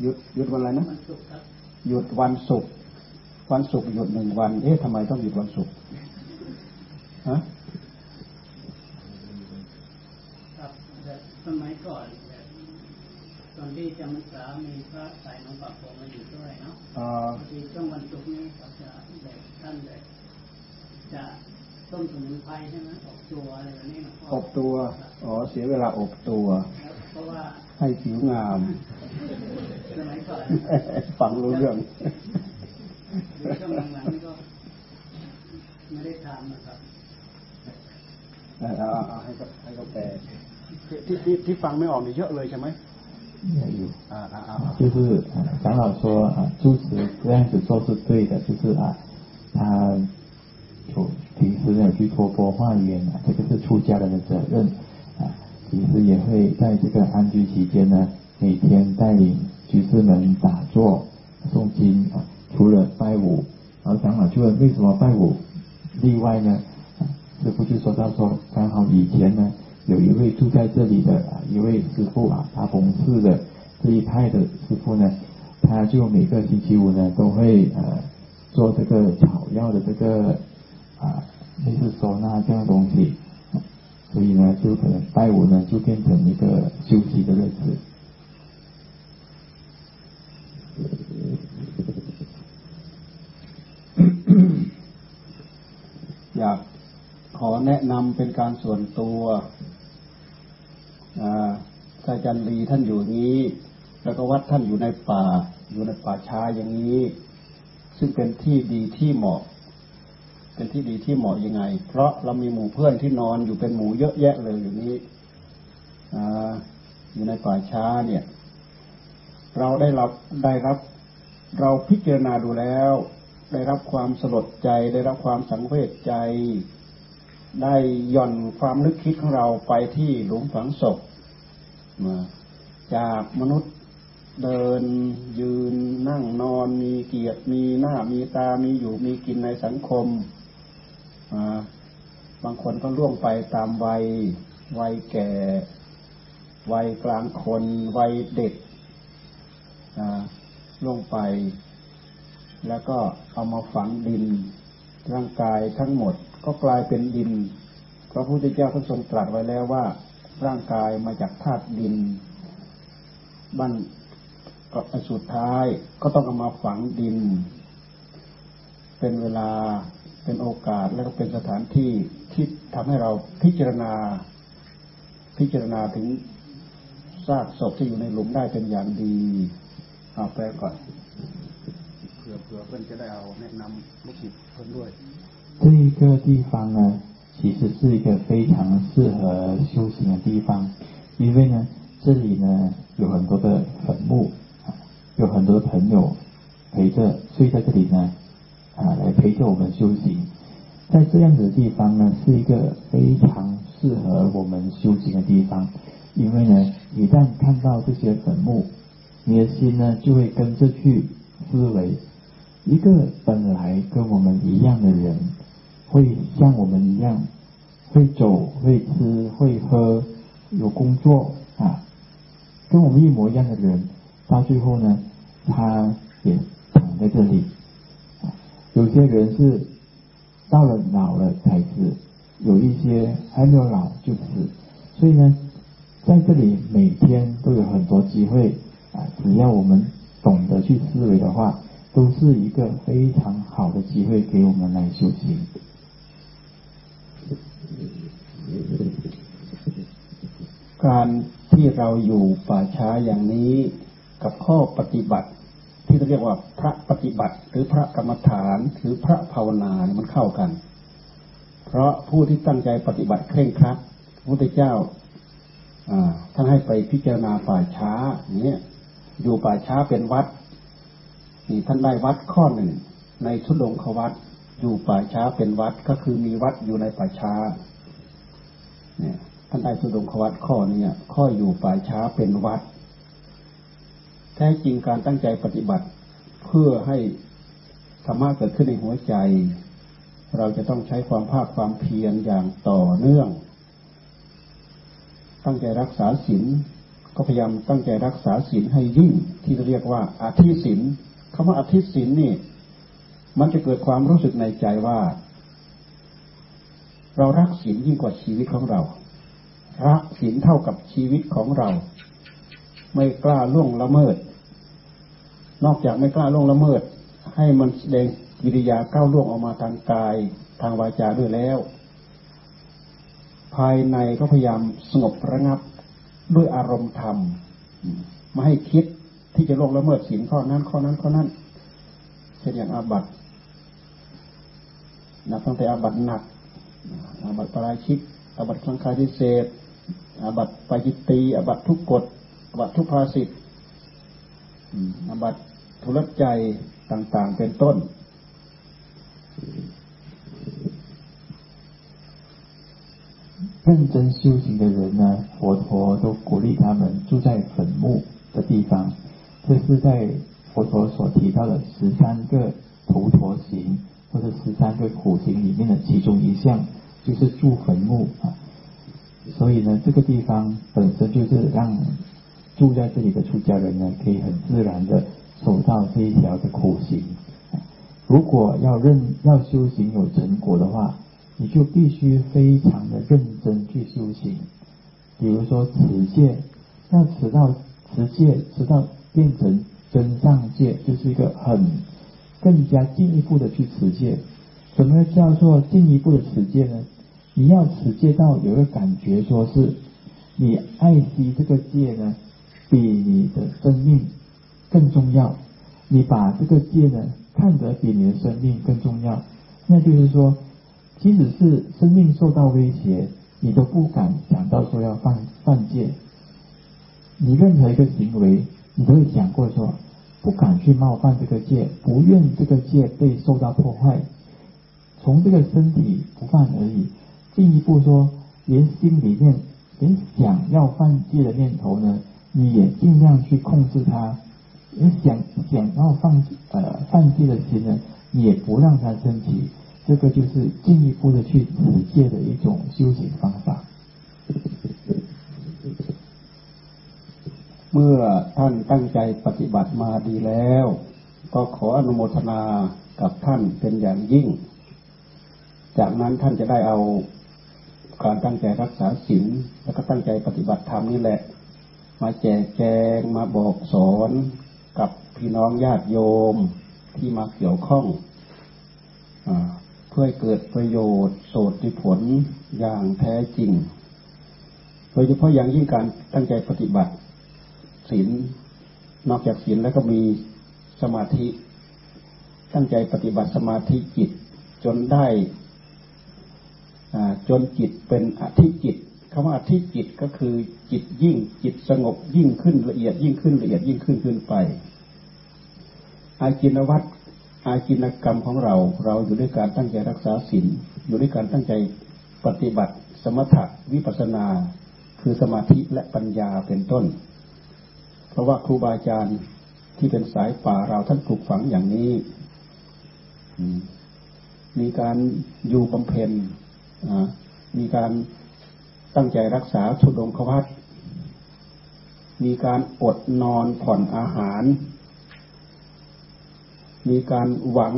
หยุดหยุดวันอะไรนะหยุดวันศุกร์วันศุกร์หยุดหนึ่งวัน เอ๊ะทำไมต้องหยุดวันศุกร์ฮะสมัยก่อน ตอนที่จำพรรษามีพระสายน้องปากผมมาอยู่ด้วยเนาะที่ช่วงวันศุกร์นี้เขาจะแบบท่านแบบจะต้มสมุนไพรใช่ไหมอบตัวอะไรแบบนี้อบตัว อ๋อ เสียเวลาอบตัว เพราะว่าให้ผิวงามสมัยก่อนฟังรู้เรื่องช่วงหลังๆนี่ก็ไม่ได้ทำนะครับเอาเอาให้เขาให้เขาแปลที่ที่ที่ฟังไม่ออกนี่เยอะเลยใช่ไหม也也有啊啊啊，就是长老说啊，住持这样子做是对的，就是啊，他有平时有去托钵化缘啊，这个是出家人的责任啊，平时也会在这个安居期间呢，每天带领居士们打坐诵经啊，除了拜五，然后长老就问为什么拜五例外呢？这不就说到说刚好以前呢。有一位住在这里的啊一位师傅啊，他弘寺的。这一派的师傅呢，他就每个星期五呢都会呃做这个草药的这个啊类似收纳这样的东西，所以呢就可能拜五呢就变成一个休息的日子。 อยากขอแนะนำเป็นการส่วนตัว อาจารย์ลีท่านอยู่นี้ แล้วก็วัดท่านอยู่ในป่า อยู่ในป่าช้าอย่างนี้ ซึ่งเป็นที่ดีที่เหมาะ เป็นที่ดีที่เหมาะยังไง เพราะเรามีหมู่เพื่อนที่นอนอยู่เป็นหมู่เยอะแยะเลยอยู่นี้ออยู่ในป่าช้าเนี่ย เราได้รับได้รับ เราพิจารณาดูแล้ว ได้รับความสลดใจ ได้รับความสังเวชใจได้ย่อนความนึกคิดของเราไปที่หลุมฝังศพ มาจากมนุษย์เดินยืนนั่งนอนมีเกียรติมีหน้ามีตามีอยู่มีกินในสังคมาบางคนก็ล่วงไปตามวัย วัยแก่ วัยกลางคน วัยเด็กล่วงไป แล้วก็เอามาฝังดิน ร่างกายทั้งหมดก็กลายเป็นดินพระพุทธเจ้าท่านทรงตรัสไว้แล้วว่า ร่างกายมาจากธาตุดินบ้านก็สุดท้ายก็ต้องเอามาฝังดิน เป็นเวลาเป็นโอกาสแล้วก็เป็นสถานที่ที่ทำให้เราพิจารณา พิจารณาถึงซากศพที่อยู่ในหลุมได้เป็นอย่างดีเอาแปลก่อนเผื่อเพื่อนจะได้เอาแนะนำลูกศิษย์เพื่อนด้วยที่ก็ที่ฟังนะ 其实是一个非常适合修行的地方，因为呢，这里呢有很多的坟墓，有很多的朋友陪着睡在这里呢，啊，来陪着我们修行。在这样的地方呢，是一个非常适合我们修行的地方，因为呢，一旦看到这些坟墓，你的心呢就会跟着去思维，一个本来跟我们一样的人。会像我们一样，会走、会吃、会喝，有工作啊，跟我们一模一样的人，到最后呢，他也躺在这里。有些人是到了老了才死，有一些还没有老就死，所以呢，在这里每天都有很多机会啊，只要我们懂得去思维的话，都是一个非常好的机会给我们来修行。 การที่เราอยู่ป่าช้าอย่างนี้กับข้อปฏิบัติ ที่เรียกว่าพระปฏิบัติ หรือพระกรรมฐานหรือพระภาวนามันเข้ากัน เพราะผู้ที่ตั้งใจปฏิบัติเคร่งครัดพระพุทธเจ้าท่านให้ไปพิจารณาป่าช้าอย่างนี้อยู่ป่าช้าเป็นวัดนี่ท่านได้วัดข้อหนึ่งในทุดงควัด อยู่ป่าช้าเป็นวัดก็คือมีวัดอยู่ในป่าช้า เนี่ยท่านได้ทุดงควัดข้อนี้ข้ออยู่ป่าช้าเป็นวัด แท้จริงการตั้งใจปฏิบัติ เพื่อให้ธรรมะเกิดขึ้นในหัวใจ เราจะต้องใช้ความภาคความเพียรอย่างต่อเนื่อง ตั้งใจรักษาศีลก็พยายามตั้งใจรักษาศีลให้ยิ่งที่เรียกว่าอาทิศีลคำว่าอาทิศีลนี่ มันจะเกิดความรู้สึกในใจว่า เรารักศีลยิ่งกว่าชีวิตของเรา รักศีลเท่ากับชีวิตของเรา ไม่กล้าล่วงละเมิด นอกจากไม่กล้าล่วงละเมิด ให้มันแสดงกิริยาก้าวล่วงออกมาทางกายทางวาจาด้วยแล้ว ภายในก็พยายามสงบระงับด้วยอารมณ์ธรรมไม่ให้คิดที่จะล่วงละเมิดศีลข้อนั้นข้อนั้นข้อนั้นเช่นอย่างอาบัต นับตั้งแต่อาบัตหนัก อาบัตปราชิกอาบัตคลังคาทิเศษอาบัตปาจิตตีอาบัตทุกกฎ วัตถุภาสิทธิ์อาบัตทุลใจต่าง ๆ เป็นต้น认真修行的人呢，佛陀都鼓励他们住在坟墓的地方。这是在佛陀所提到的十三个头陀行 或者十三个苦行里面的其中一项，就是住坟墓啊。所以呢，这个地方本身就是让住在这里的出家人呢，可以很自然的走到这一条的苦行。如果要认要修行有成果的话，你就必须非常的认真去修行，比如说持戒，要持到持戒，持到变成真上戒，就是一个很更加进一步的去持戒。什么叫做进一步的持戒呢？你要持戒到有个感觉，说是你爱惜这个戒呢，比你的生命更重要。你把这个戒呢看得比你的生命更重要，那就是说。即使是生命受到威胁，你都不敢想到说要犯犯戒。你任何一个行为，你都会想过说，不敢去冒犯这个戒，不愿这个戒被受到破坏。从这个身体不犯而已，进一步说，连心里面连想要犯戒的念头呢，你也尽量去控制它。你想想要犯呃犯戒的心呢，也不让它升起。这个就是进一步的去持戒的一种修行方法。 เมื่อท่านตั้งใจปฏิบัติมาดีแล้ว ก็ขออนุโมทนากับท่านเป็นอย่างยิ่ง จากนั้นท่านจะได้เอาการตั้งใจรักษาศีลแล้วก็ตั้งใจปฏิบัติธรรมนี่แหละ มาแจกแจงมาบอกสอนกับพี่น้องญาติโยมที่มาเกี่ยวข้องเพื่อเกิดประโยชน์โสดผลอย่างแท้จริง โดยเฉพาะอย่างยิ่งการตั้งใจปฏิบัติ ศีลนอกจากศีลแล้วก็มีสมาธิ ตั้งใจปฏิบัติสมาธิจิต จนได้จนจิตเป็นอธิจิตคำว่าอธิจิตก็คือจิตยิ่งจิตสงบยิ่งขึ้นละเอียดยิ่งขึ้นละเอียดยิ่งขึ้นขึ้นไป อาจินวัตรอาชีนกรรมของเรา เราอยู่ด้วยการตั้งใจรักษาศีลอยู่ด้วยการตั้งใจปฏิบัติ สมถะวิปัสนา คือสมาธิและปัญญาเป็นต้น เพราะว่าครูบาอาจารย์ที่เป็นสายป่าเราท่านปลูกฝังอย่างนี้มีการอยู่บำเพ็ญมีการตั้งใจรักษาชุดงควัตมีการอดนอนผ่อนอาหาร มีการหวัง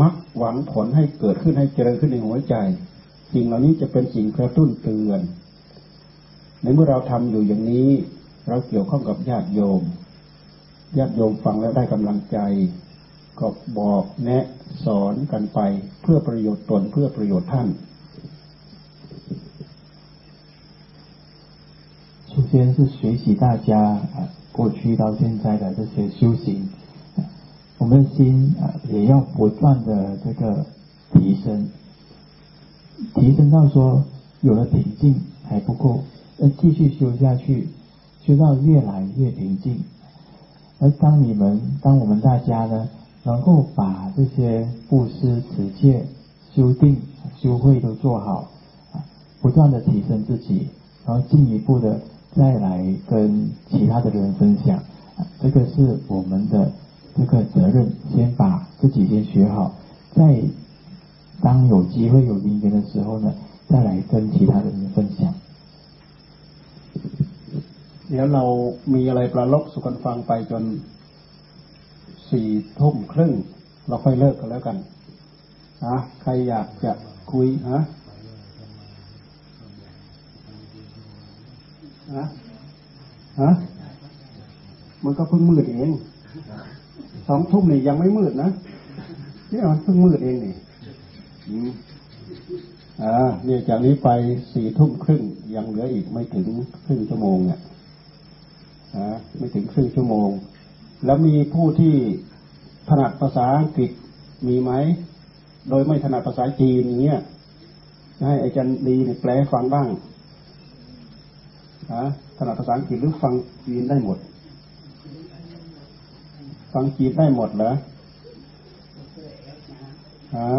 มักหวังผลให้เกิดขึ้นให้เจริญขึ้นในหัวใจ สิ่งเหล่านี้จะเป็นสิ่งกระตุ้นเตือน ในเมื่อเราทำอยู่อย่างนี้ เราเกี่ยวข้องกับญาติโยม ญาติโยมฟังแล้วได้กำลังใจ ก็บอกแนะสอนกันไปเพื่อประโยชน์ตนเพื่อประโยชน์ท่าน首先是学习大家啊过去到现在的这些修行我们的心啊，也要不断的这个提升，提升到说有了平静还不够，要继续修下去， 修到越来越平静。而当你们，当我们大家呢，能够把这些布施、持戒、修定、修慧都做好，不断的提升自己，然后进一步的再来跟其他的人分享，这个是我们的。这个责任，先把自己先学好，再当有机会有因缘的时候呢，再来跟其他的人分享。 เดี๋ยวเรามีอะไรประลบสุกันฟังไปจนสี่ทุ่มครึ่ง เราค่อยเลิกกันแล้วกันนะใครอยากจะคุยฮะฮะฮะมันก็เพิ่งมืดเองสองทุ่มนี่ยังไม่มืดนะนี่มันเพิ่งมืดเองนี่อ่าเนี่ยจากนี้ไปสี่ทุ่มครึ่งยังเหลืออีกไม่ถึงครึ่งชั่วโมงเนี่ย อ่าไม่ถึงครึ่งชั่วโมง แล้วมีผู้ที่ถนัดภาษาอังกฤษมีไหม โดยไม่ถนัดภาษาจีนอย่างเงี้ยให้อาจารย์ดีเนี่ยแปลฟังบ้างฮะถนัดภาษาอังกฤษหรือฟังจีนได้หมด ฟังจีนได้หมดเหรอฮะ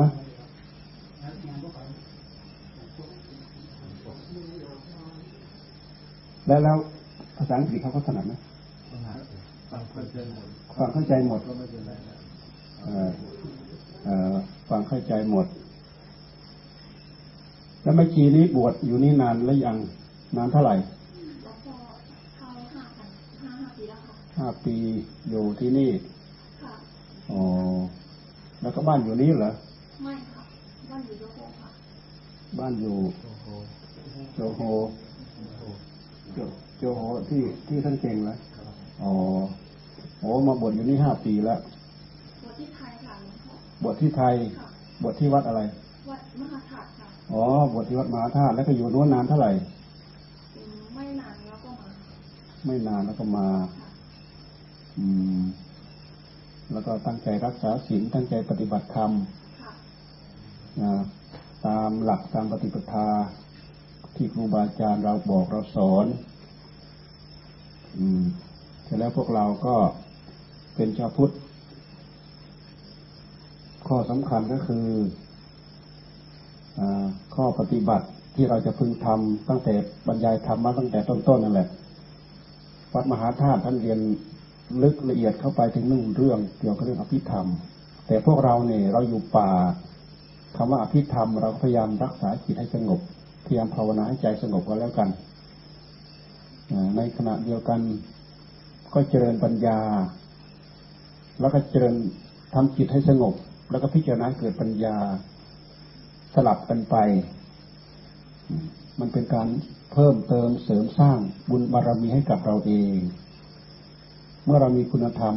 แล้วแล้ว ภาษาอังกฤษเขาก็ถนัดไหมฟังเข้าใจหมดฟังเข้าใจหมดก็ไม่เป็นไรนะเอ่อเอ่อฟังเข้าใจหมด แล้วแม่ชีนี้บวชอยู่นี่นานแล้วยังนานเท่าไหร่แล้วก็เข้าห้าพันห้าห้าปีแล้วค่ะห้าปีอยู่ที่นี่ค่ะอ๋อแล้วก็บ้านอยู่นี่เหรอ ไม่ค่ะ บ้านอยู่โยโกค่ะ บ้านอยู่โอ้โหโจโฮ โจโจโฮที่ที่ท่านเก่งแล้วอ๋อโอ้มาบวชอยู่นี่ห้าปีแล้ววัดที่ไทยค่ะหลวงพ่อบวชที่ไทยค่ะบวชที่วัดอะไร วัดมหาธาตุค่ะ อ๋อ บวชที่วัดมหาธาตุแล้วก็อยู่นู้นนานเท่าไหร่อืมไม่นานแล้วก็มา ไม่นานแล้วก็มาค่ะอืม แล้วก็ตั้งใจรักษาศีล ตั้งใจปฏิบัติธรรมค่ะนะตามหลักตามปฏิปทาที่ครูบาอาจารย์เราบอกเราสอน อืมเสร็จแล้วพวกเราก็เป็นชาวพุทธ ข้อสำคัญก็คืออข้อปฏิบัติที่เราจะพึงทำตั้งแต่บรรยายธรรมมาตั้งแต่ต้นๆนั่นแหละวัดมหาธาตุท่านเรียนลึกละเอียดเข้าไปถึงหนึ่งเรื่องเกี่ยวกับเรื่องอภิธรรม แต่พวกเราเนี่ยเราอยู่ป่าคำว่าอภิธรรม เราก็พยายามรักษาจิตให้สงบพยายามภาวนาให้ใจสงบกันแล้วกัน ในขณะเดียวกัน ก็เจริญปัญญา แล้วก็เจริญทำจิตให้สงบ แล้วก็พิจารณาเกิดปัญญาสลับกันไปมมันเป็นการเพิ่มเติมเสริมสร้างบุญบารมีให้กับเราเอง เมื่อเรามีคุณธรรม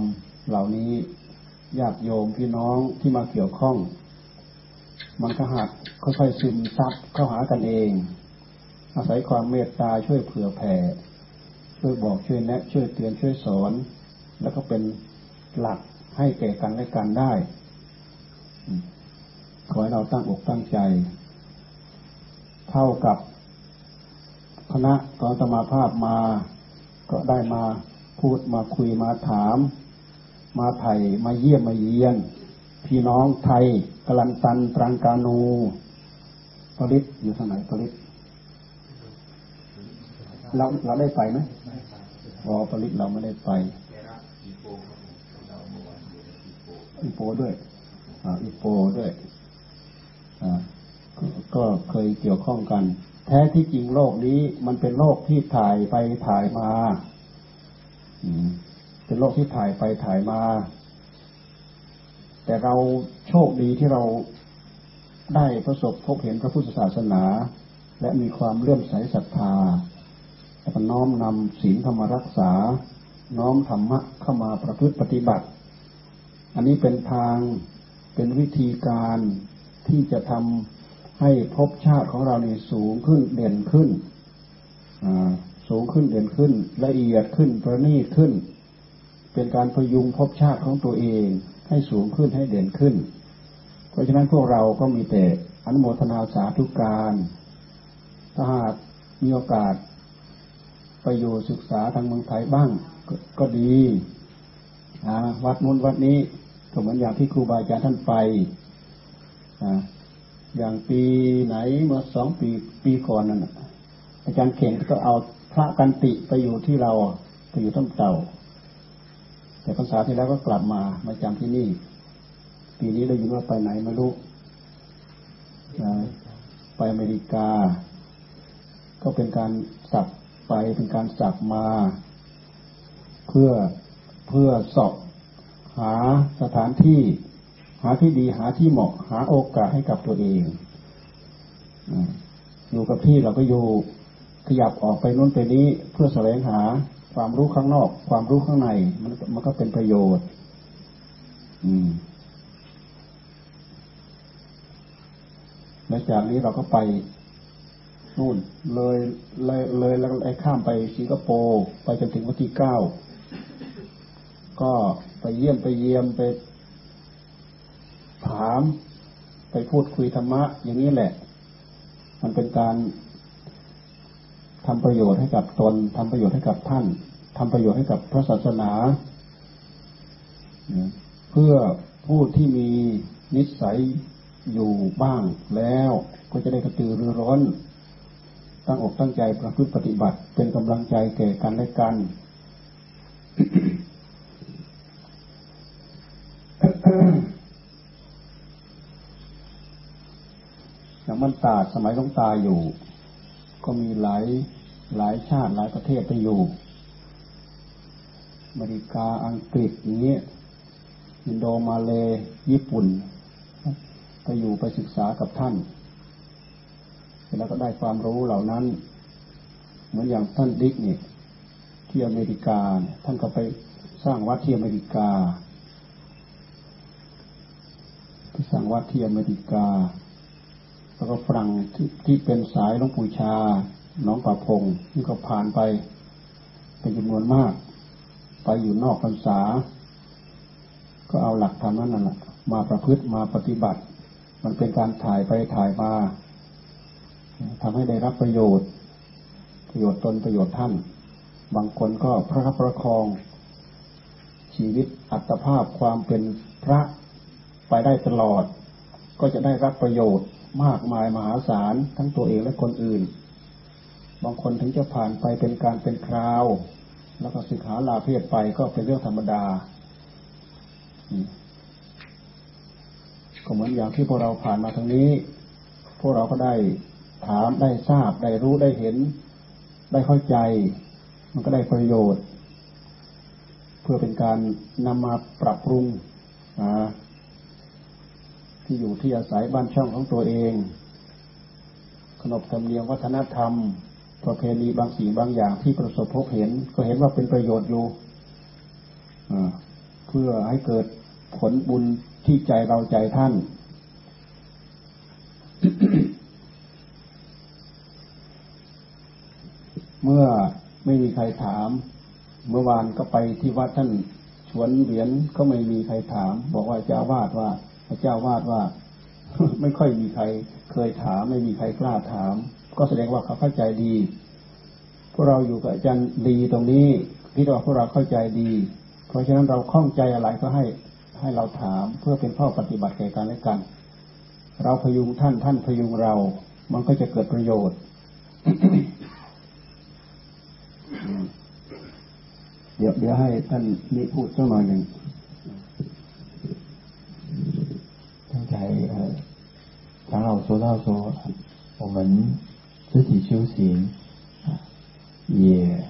เหล่านี้ญาติโยมพี่น้องที่มาเกี่ยวข้อง มันก็หักค่อยๆซึมซับเข้าหากันเอง อาศัยความเมตตาช่วยเผื่อแผ่ ช่วยบอกช่วยแนะช่วยเตือนช่วยสอน แล้วก็เป็นหลักให้แก่กันและกันได้ขอให้เราตั้งอกตั้งใจ เท่ากับคณะตอนสมาภาพมา ก็ได้มาพูดมาคุยมาถาม มาไถ่มาเยี่ยมมาเยียน พี่น้องไทยกลันตันตรังกานูปริศอยู่ทางไหนปริศเราเราได้ไปไหม อ๋อปริศเราไม่ได้ไปอีโปด้วยอ่าอีโปด้วยอ่าก็เคยเกี่ยวข้องกัน แท้ที่จริงโลกนี้มันเป็นโลกที่ถ่ายไปถ่ายมาเป็นโลกที่ถ่ายไปถ่ายมา แต่เราโชคดีที่เราได้ประสบพบเห็นพระพุทธศาสนา และมีความเลื่อมใสศรัทธา แล้วก็น้อมนำศีลเข้ามารักษา น้อมธรรมะเข้ามาประพฤติปฏิบัติ อันนี้เป็นทางเป็นวิธีการที่จะทำให้ภพชาติของเราเนี่สูงขึ้นเด่นขึ้นอ่าสูงขึ้นเด่นขึ้น ละเอียดขึ้นประณีตขึ้น เป็นการพยุงภพชาติของตัวเองให้สูงขึ้นให้เด่นขึ้น เพราะฉะนั้นพวกเราก็มีแต่อนุโมทนาสาธุการ ถ้าหากมีโอกาส ไปอยู่ศึกษาทางเมืองไทยบ้างกก็ดีวัดนู้นวัดนี้ก็เหมือนอย่างที่ครูบาอาจารย์ท่านไปออย่างปีไหนเมื่อสองปีปีก่อนนั่นอาจารย์เข่งก็เอาพระกันติไปอยู่ที่เราไปอยู่ต้นเต่า แต่ภาษาที่แล้วก็กลับมามาจำที่นี่ ปีนี้ได้ยินว่าไปไหนไม่รู้ไปอเมริกา ก็เป็นการสับ ไปเป็นการสับมา เพื่อเพื่อสอบหาสถานที่ หาที่ดีหาที่เหมาะ หาโอกาสให้กับตัวเองอยู่กับที่เราก็อยู่ขยับออกไปนู้นไปนี้เพื่อแสวงหาความรู้ข้างนอก ความรู้ข้างใน มันมันก็เป็นประโยชน์ อืมแล้วจากนี้เราก็ไป นู่น เลยเลยเลยแล้วไอ้ข้ามไปสิงคโปร์ไปจนถึงวันที่เก้าก็ไปเยี่ยมไปเยี่ยมไปถาม ไปพูดคุยธรรมะ อย่างนี้แหละ มันเป็นการทำประโยชน์ให้กับตนทำประโยชน์ให้กับท่านทำประโยชน์ให้กับพระศาสนา เพื่อผู้ที่มีนิสัยอยู่บ้างแล้วก็จะได้กระตือรือร้น ตั้งอกตั้งใจประพฤติปฏิบัติ เป็นกำลังใจแก่กันและกันอย่างมันตาดสมัยต้องตาอยู่ ก็มีหลายหลายชาติหลายประเทศไปอยู่อเมริกาอังกฤษอย่างเงี้ยอินโดมาเลญี่ปุ่น ไปอยู่ไปศึกษากับท่าน แล้วก็ได้ความรู้เหล่านั้น เหมือนอย่างท่านดิกเนี่ยที่อเมริกาท่านก็ไปสร้างวัดที่อเมริกาไปสร้างวัดที่อเมริกา แล้วก็ฝรั่งที่ที่เป็นสายหลวงปู่ชาน้องประพงนี่ก็ผ่านไป เป็นจำนวนมาก ไปอยู่นอกพรรษา ก็เอาหลักธรรมนั่นแหละมาประพฤติมาปฏิบัติ มันเป็นการถ่ายไปถ่ายมา ทำให้ได้รับประโยชน์ ประโยชน์ตนประโยชน์ท่าน บางคนก็พระคับประคอง ชีวิตอัตภาพความเป็นพระไปได้ตลอด ก็จะได้รับประโยชน์มากมายมหาศาลทั้งตัวเองและคนอื่น บางคนถึงจะผ่านไปเป็นการเป็นคราว แล้วก็สึกหาลาเพศไปก็เป็นเรื่องธรรมดาก็เหมือนอย่างที่พวกเราผ่านมาทางนี้ พวกเราก็ได้ ถามได้ทราบได้รู้ได้เห็น ได้เข้าใจ มันก็ได้ประโยชน์ เพื่อเป็นการนำมาปรับปรุงที่อยู่ที่อาศัยบ้านช่องของตัวเอง ขนบธรรมเนียมวัฒนธรรม ประเพณีบางสิ่งบางอย่างที่ประสบพบเห็น ก็เห็นว่าเป็นประโยชน์อยู่เพื่อให้เกิดผลบุญที่ใจเราใจท่าน เมื่อไม่มีใครถาม เมื่อวานก็ไปที่วัดท่านชวนเหรียญก็ไม่มีใครถาม บอกว่าเจ้าวาดว่าพระเจ้าวาดว่า ไม่ค่อยมีใครเคยถาม ไม่มีใครกล้าถาม ก็แสดงว่าเขาเข้าใจดีพวกเราอยู่กับอาจารย์ดีตรงนี้พี่ว่าพวกเราเข้าใจดี เพราะฉะนั้นเราคล่องใจอะไรก็ให้ให้เราถามเพื่อเป็นข้อปฏิบัติแก่กันและกัน เราพยุงท่านท่านพยุงเรา มันก็จะเกิดประโยชน์ เดี๋ยวเดี๋ยวให้ท่านนิพูดสักหน่อยหนึ่ง刚才呃，长老说到说，我们自己修行啊，也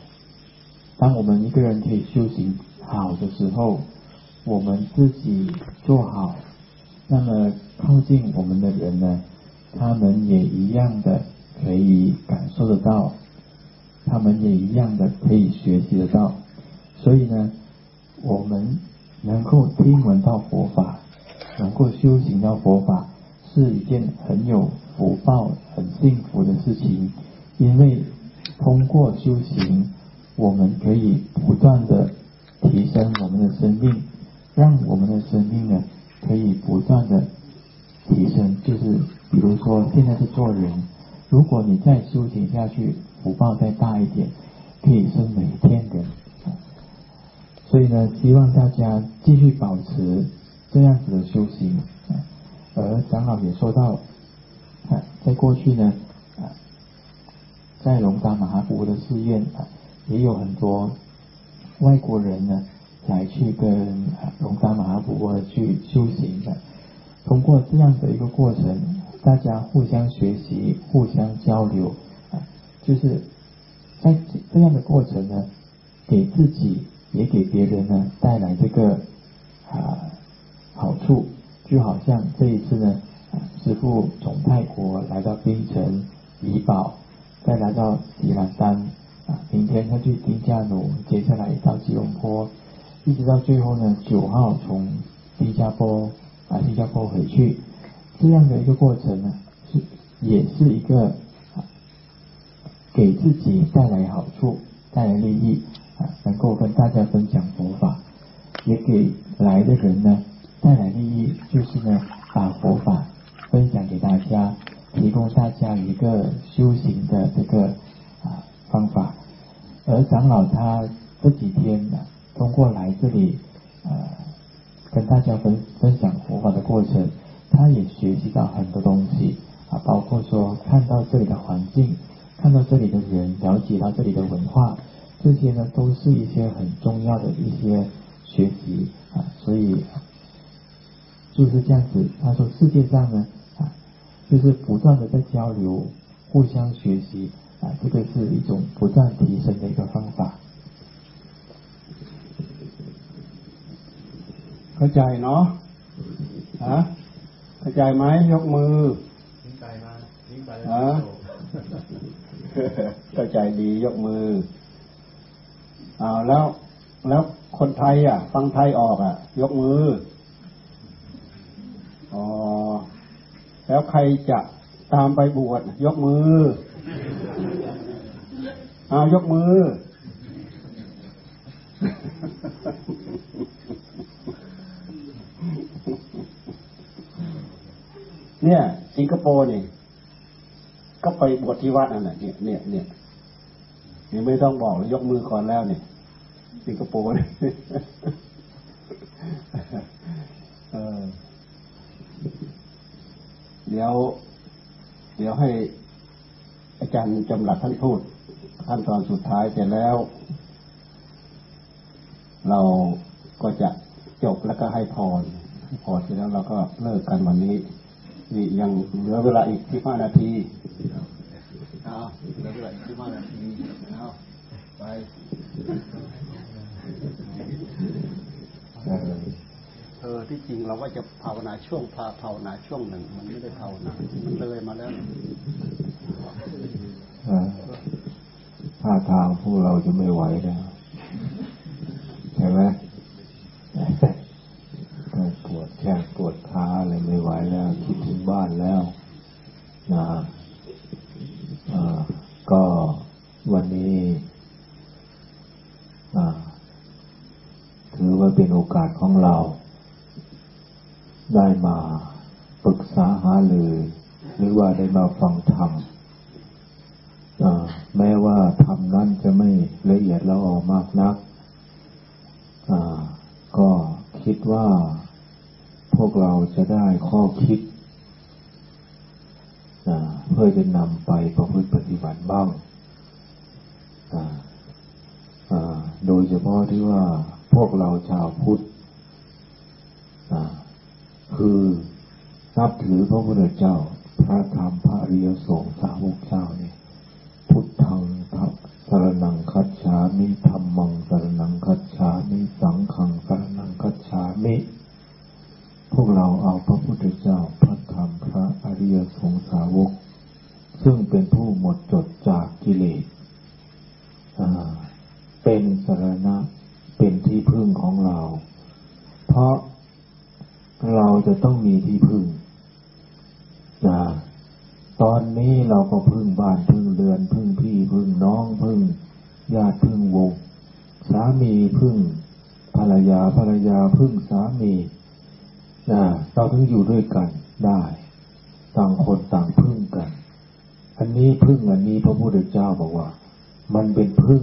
当我们一个人可以修行好的时候，我们自己做好，那么靠近我们的人呢，他们也一样的可以感受得到，他们也一样的可以学习得到， 所以呢，我们能够听闻到佛法。能够修行到佛法是一件很有福报、很幸福的事情，因为通过修行，我们可以不断的提升我们的生命，让我们的生命呢可以不断的提升。就是比如说现在是做人，如果你再修行下去，福报再大一点，可以升为天人。所以呢，希望大家继续保持。这样子的修行，而长老也说到，啊，在过去呢，在龙达马哈布的寺院啊，也有很多外国人呢来去跟龙达马哈布去修行的。通过这样的一个过程，大家互相学习、互相交流，啊，就是在这样的过程呢，给自己也给别人呢带来这个啊。好处就好像这一次呢，师傅从泰国来到槟城、怡保，再来到吉兰丹，啊，明天他去丁加努，接下来到吉隆坡，一直到最后呢，九号从新加坡啊新加坡回去，这样的一个过程呢，是也是一个给自己带来好处、带来利益，能够跟大家分享佛法，也给来的人呢。带来利益就是呢，把佛法分享给大家，提供大家一个修行的这个啊方法而长老他这几天呢、通过来这里，呃，跟大家分分享佛法的过程，他也学习到很多东西啊，包括说看到这里的环境，看到这里的人，了解到这里的文化，这些呢都是一些很重要的一些学习啊，所以就是这样子。他说世界上呢啊，就是不断的在交流，互相学习啊，这个是一种不断提升的一个方法。 เข้าใจเนาะฮะเข้าใจไหมยกมือ ทิ้งไปมาทิ้งไป ฮะ เข้าใจดียกมือ อ้าวแล้วแล้วคนไทย อะ ฟังไทยออกอะ ยกมืออ๋อแล้วใครจะตามไปบวชยกมืออ้าวยกมือ เนี่ย สิงคโปร์นี่ก็ไปบวชที่วัดนั่นแหละเนี่ยเนี่ยเนี่ยเนี่ยไม่ต้องบอกเลยยกมือก่อนแล้วเนี่ย สิงคโปร์เนี่ยเดี๋ยว เดี๋ยวให้อาจารย์จำหลัดท่านพูดขั้นตอนสุดท้ายเสร็จแล้ว เราก็จะจบแล้วก็ให้พรพรเสร็จแล้วเราก็เลิกกันวันนี้ นี่ยังเหลือเวลาอีกที่ห้านาทีเอาเหลือเวลาอีกที่ห้านาทีเอาไป เออที่จริงเราว่าจะภาวนาช่วงพาภาวนาช่วงหนึ่ง มันไม่ได้ภาวนามันเลยมาแล้วเออท่าทางพวกเราจะไม่ไหวแล้วใช่ไหมปวดแข้งปวดขาอะไรไม่ไหวแล้ว คิดถึงบ้านแล้วนะอ่าก็วันนี้ อ่า ถือว่าเป็นโอกาสของเรา ได้มาปรึกษาหารือหรือว่าได้มาฟังธรรมแม้ว่าธรรมนั้นจะไม่ละเอียดละออมากนักก็คิดว่าพวกเราจะได้ข้อคิดเพื่อจะนำไปประพฤติปฏิบัติบ้างโดยเฉพาะที่ว่า พวกเราชาวพุทธคือนับถือพระพุทธเจ้า พระธรรมพระอริยสงฆ์สาวกเจ้าเนี่ยพุทธังทัสรนังคัจฉามิธรรมังสรนังคัจฉามิสังฆังสรนังคัจฉามิ พวกเราเอาพระพุทธเจ้า พระธรรมพระอริยสงสาวก ซึ่งเป็นผู้หมดจดจากกิเลสเป็นสรณะ เป็นที่พึ่งของเรา เพราะเราจะต้องมีที่พึ่งนะตอนนี้เราก็พึ่งบ้านพึ่งเรือน พึ่งพี่พึ่งน้องพึ่งญาติพึ่งวงสามีพึ่งภรรยาภรรยาพึ่งสามีนะเราถึงอยู่ด้วยกันได้ ต่างคนต่างพึ่งกัน อันนี้พึ่งอันนี้พระพุทธเจ้าบอกว่า มันเป็นพึ่ง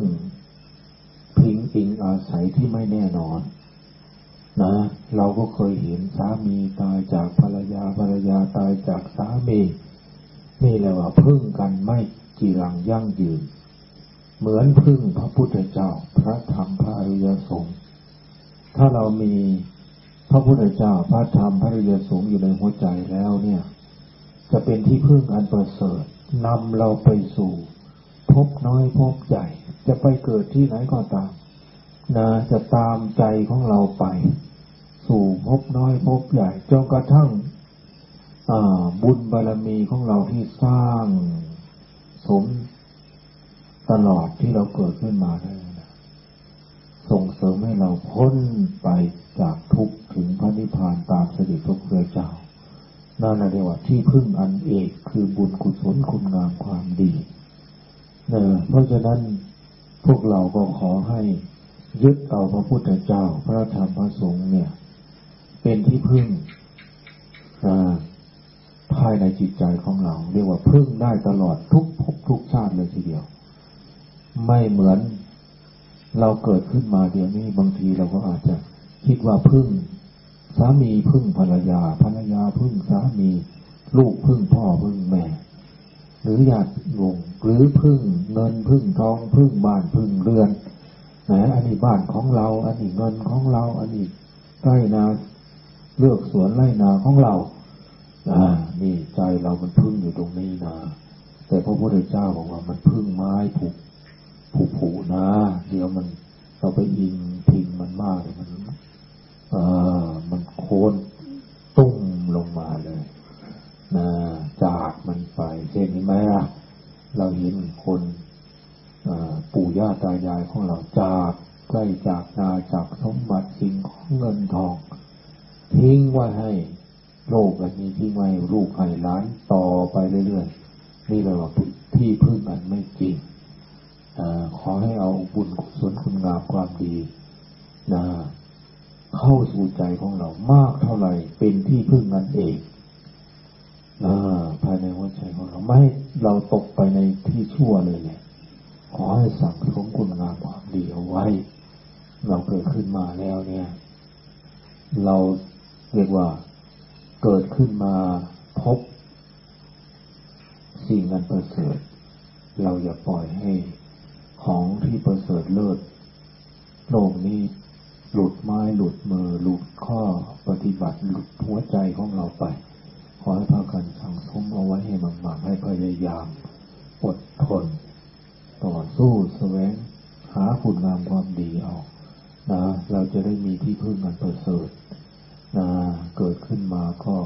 พิงอิงอาศัยที่ไม่แน่นอนนะเราก็เคยเห็นสามีตายจากภรรยาภรรยาตายจากสามีนี่แหละว่าพึ่งกันไม่กี่หลังยั่งยืน เหมือนพึ่งพระพุทธเจ้า พระธรรมพระอริยสงฆ์ถ้าเรามีพระพุทธเจ้าพระธรรมพระอริยสงฆ์อยู่ในหัวใจแล้วเนี่ย จะเป็นที่พึ่งอันประเสริฐนำเราไปสู่พบน้อยพบใหญ่ จะไปเกิดที่ไหนก็ตามนะจะตามใจของเราไป สู่พบน้อยพบใหญ่จนกระทั่งบุญบารมีของเราที่สร้างสมตลอดที่เราเกิดขึ้นมาได้นะส่งเสริมให้เราพ้นไปจากทุกข์ถึงพระนิพพานตามเสด็จพระพุทธเจ้านั่นเรียกว่าที่พึ่งอันเอกคือบุญกุศลคุณงามความดีเนะเพราะฉะนั้น พวกเราก็ขอให้ยึดเอาพระพุทธเจ้าพระธรรมพระสงฆ์เนี่ย เป็นที่พึ่งภายในจิตใจของเรา เรียกว่าพึ่งได้ตลอดทุกภพทุกชาติเลยทีเดียว ไม่เหมือนเราเกิดขึ้นมาเดี๋ยวนี้บางทีเราก็อาจจะคิดว่าพึ่ง สามีพึ่งภรรยาภรรยาพึ่งสามี ลูกพึ่งพ่อพึ่งแม่ หรือญาติโยมหรือพึ่งเงินพึ่งทองพึ่งบ้านพึ่งเรือนนะอันนี้บ้านของเรา อันนี้เงินของเรา อันนี้ไร่นาเลือกสวนไร่นาของเราอ่านี่ใจเรามันพึ่งอยู่ตรงนี้นะแต่พระพุทธเจ้าบอกว่ามันพึ่งไม้ผูกผูกผูนะ เดี๋ยวมันเราไปอิงพิงมันมากมันเออมันโค่นตุ้มลงมาเลย จากมันไปเช่นนี้ไหมล่ะเราเห็นคนปู่ย่าตายายของเราจากใกล้จากนาจากสมบัติสิ่งของเงินทอง ทิ้งไว้ให้โลกอันนี้ทิ้งไว้ลูกให้ล้านต่อไปเรื่อยๆนี่เราว่าที่พึ่งอันไม่จริงอขอให้เอาบุญกุศลคุณงามความดีนะเข้าสู่ใจของเรามากเท่าไหร่เป็นที่พึ่งนั่นเอง ภายในหัวใจของเราไม่เราตกไปในที่ชั่วเลยเนี่ยขอให้สั่งสมคุณงามความดีเอาไว้ เราเกิดขึ้นมาแล้วเนี่ย เราเรียกว่าเกิดขึ้นมาพบ สิ่งนั้นประเสริฐ เราอย่าปล่อยให้ของที่ประเสริฐเลิศโลกนี้หลุดไม้หลุดมือหลุดข้อปฏิบัติหลุดหัวใจของเราไป ขอให้พากันสั่งสมเอาไว้ให้มากๆให้พยายาม อดทน ต่อสู้แสวงหาคุณงามความดีเอานะเราจะได้มีที่พึ่งกันประเสริฐนะเกิดขึ้นมาก็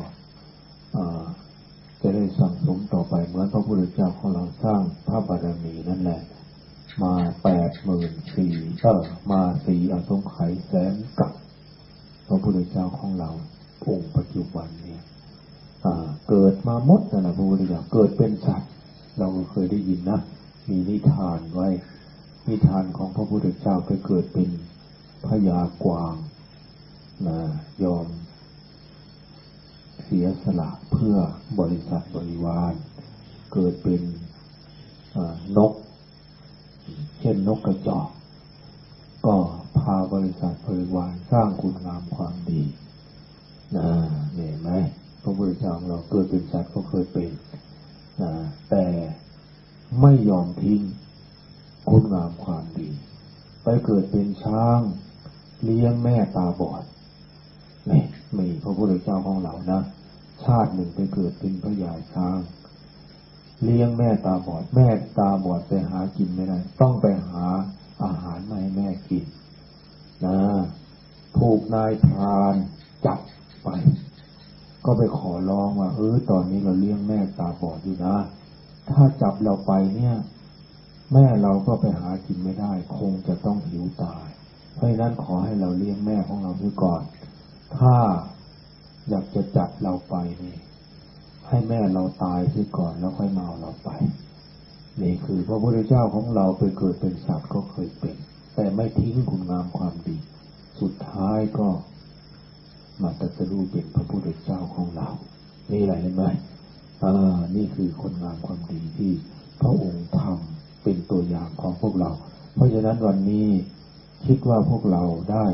จะได้สั่งสมต่อไปเหมือนพระพุทธเจ้าของเราสร้างพระบารมีนั่นแหละ มาแปดหมื่นสี่เออมาสี่อสงไขยแสนกับพระพุทธเจ้าของเราองค์ปัจจุบันเนี่ย เกิดมามดนะพระพุทธเจ้าเกิดเป็นสัตว์ เราเคยได้ยินนะ มีนิทานไว้ นิทานของพระพุทธเจ้าไปเกิดเป็นพญากวางนะยอม เสียสละเพื่อบริษัทบริวาร เกิดเป็นนก เช่นนกกระจอก ก็พาบริษัทบริวารสร้างคุณงามความดีนะเห็นไหม พระพุทธเจ้าของเราเกิดเป็นสัตว์ก็เคยเป็นนะแต่ไม่ยอมทิ้งคุณงามความดี ไปเกิดเป็นช้าง เลี้ยงแม่ตาบอดนี่มีพระพุทธเจ้าของเรานะชาติหนึ่งไปเกิดเป็นพระยาช้าง เลี้ยงแม่ตาบอด แม่ตาบอดไปหากินไม่ได้ ต้องไปหาอาหารมาให้แม่กินนะถูกนายพรานจับไป ก็ไปขอร้องว่าเออตอนนี้เราเลี้ยงแม่ตาบอดอยู่นะ ถ้าจับเราไปเนี่ย แม่เราก็ไปหากินไม่ได้ คงจะต้องหิวตาย เพราะนั้นขอให้เราเลี้ยงแม่ของเราด้วยก่อน ถ้าอยากจะจับเราไปนี่ ให้แม่เราตายด้วยก่อนแล้วค่อยมาเอาเราไปนี่คือพระพุทธเจ้าของเราไปเกิดเป็นสัตว์ก็เคยเป็น แต่ไม่ทิ้งคุณงามความดี สุดท้ายก็ มาตัสรู้เป็นพระพุทธเจ้าของเรานี่อะไรเห็นไหมอ่านี่คือคนงามความดีที่พระองค์ทำเป็นตัวอย่างของพวกเรา เพราะฉะนั้นวันนี้คิดว่าพวกเราได้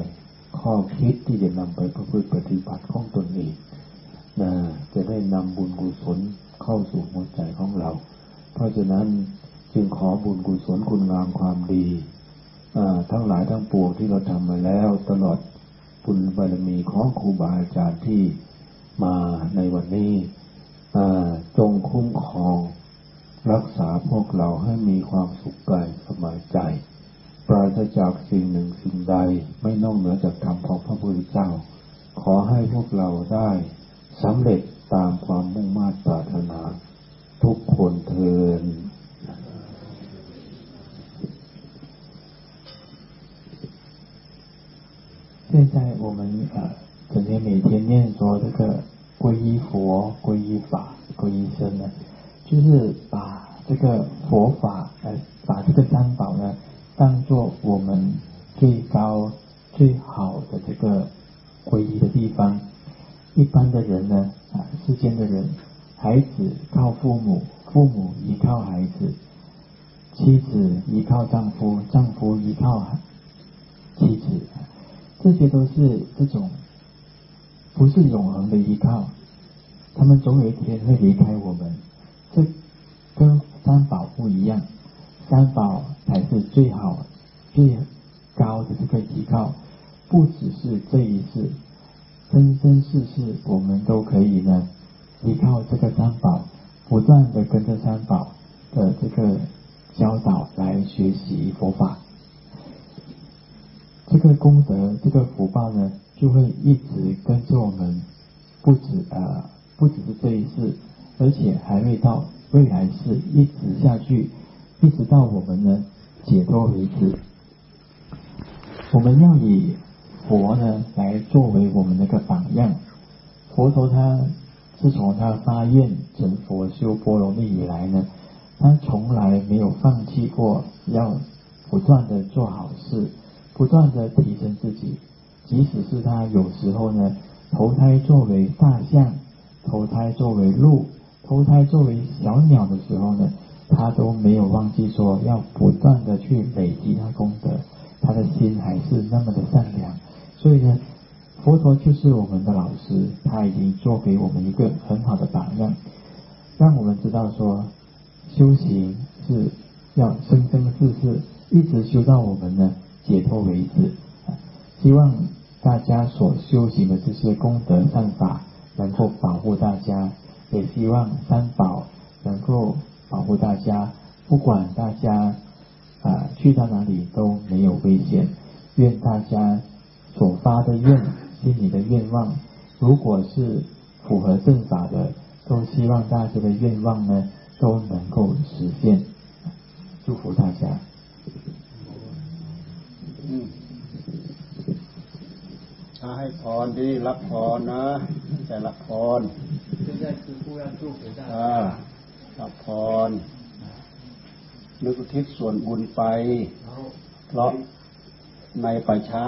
ข้อคิดที่จะนำไปประพฤติปฏิบัติของตนเองนะจะได้นำบุญกุศลเข้าสู่หัวใจของเรา เพราะฉะนั้นจึงขอบุญกุศลคุณงามความดีทั้งหลายทั้งปวงที่เราทำมาแล้วตลอด บุญบารมีของครูบาอาจารย์ที่มาในวันนี้จงคุ้มครอง รักษาพวกเราให้มีความสุขกายสบายใจ ปราศจากสิ่งหนึ่งสิ่งใดไม่นอกเหนือจากธรรมของพระพุทธเจ้า ขอให้พวกเราได้สำเร็จตามความมุ่งมา่ปรารถนา ทุกคนเทิน 现在我们呃整天每天念说这个皈依佛、皈依法、皈依僧呢，就是把这个佛法呃，把这个三宝呢，当做我们最高最好的这个皈依的地方。一般的人呢，啊，世间的人，孩子靠父母，父母依靠孩子，妻子依靠丈夫，丈夫依靠妻子，这些都是这种不是永恒的依靠，他们总有一天会离开我们。这跟三宝不一样，三宝才是最好、最高的这个依靠，不只是这一世，生生世世我们都可以呢依靠这个三宝，不断的跟着三宝的这个教导来学习佛法。这个功德、这个福报呢，就会一直跟着我们，不止呃，不只是这一世，而且还会到未来世一直下去，一直到我们呢解脱为止。我们要以佛呢来作为我们那个榜样。佛陀他自从他发愿成佛修波罗蜜以来呢，他从来没有放弃过要不断的做好事。不断的提升自己，即使是他有时候呢，投胎作为大象，投胎作为鹿，投胎作为小鸟的时候呢，他都没有忘记说要不断的去累积他功德，他的心还是那么的善良。所以呢，佛陀就是我们的老师，他已经做给我们一个很好的榜样，让我们知道说，修行是要生生世世一直修到我们呢。解脱为止，希望大家所修行的这些功德善法能够保护大家，也希望三宝能够保护大家，不管大家啊去到哪里都没有危险。愿大家所发的愿，心里的愿望，如果是符合正法的，都希望大家的愿望呢都能够实现。祝福大家。 ถ้าให้พรดีรับพรนะแต่รับพรรับพรนึกอุทิศส่วนบุญไป เพราะในป่าช้า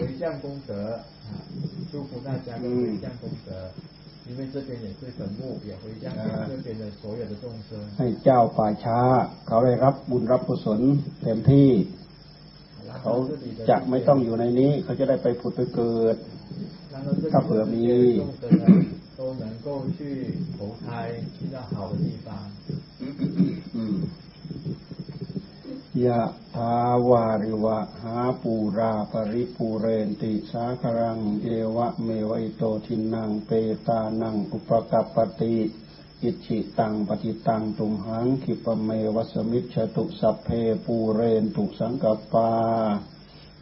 回向功德，祝福大家的回向功德，因为这边也是坟墓，也回向这边的所有的众生。ให้เจ้าป่าช้า เขาได้รับบุญรับกุศลเต็มที่ เขาจะไม่ต้องอยู่ในนี้ เขาจะได้ไปผุดไปเกิดถ้าเผื่อมี都能够去投胎去到好的地方。ยะทาวาริวะหาปูราปริปูเรนติสาครังเอวะเมวิโตทินังเปตานังอุปกัปปติ อิจิตังปฏิตังตุมหังคิปเมวัสมิชตุสัพเพปูเรนตุสังกปา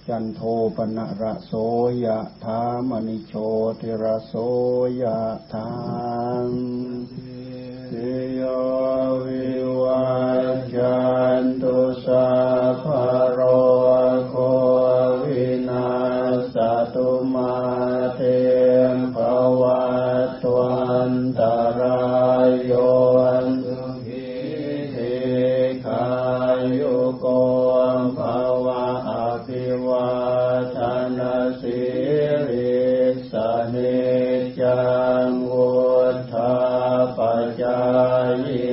จันโทปนะระโสยะธามณิโชติระโสยะธามเยวิวัจันตุสัพพโรโค วุฒาปัจจาย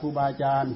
ครูบาอาจารย์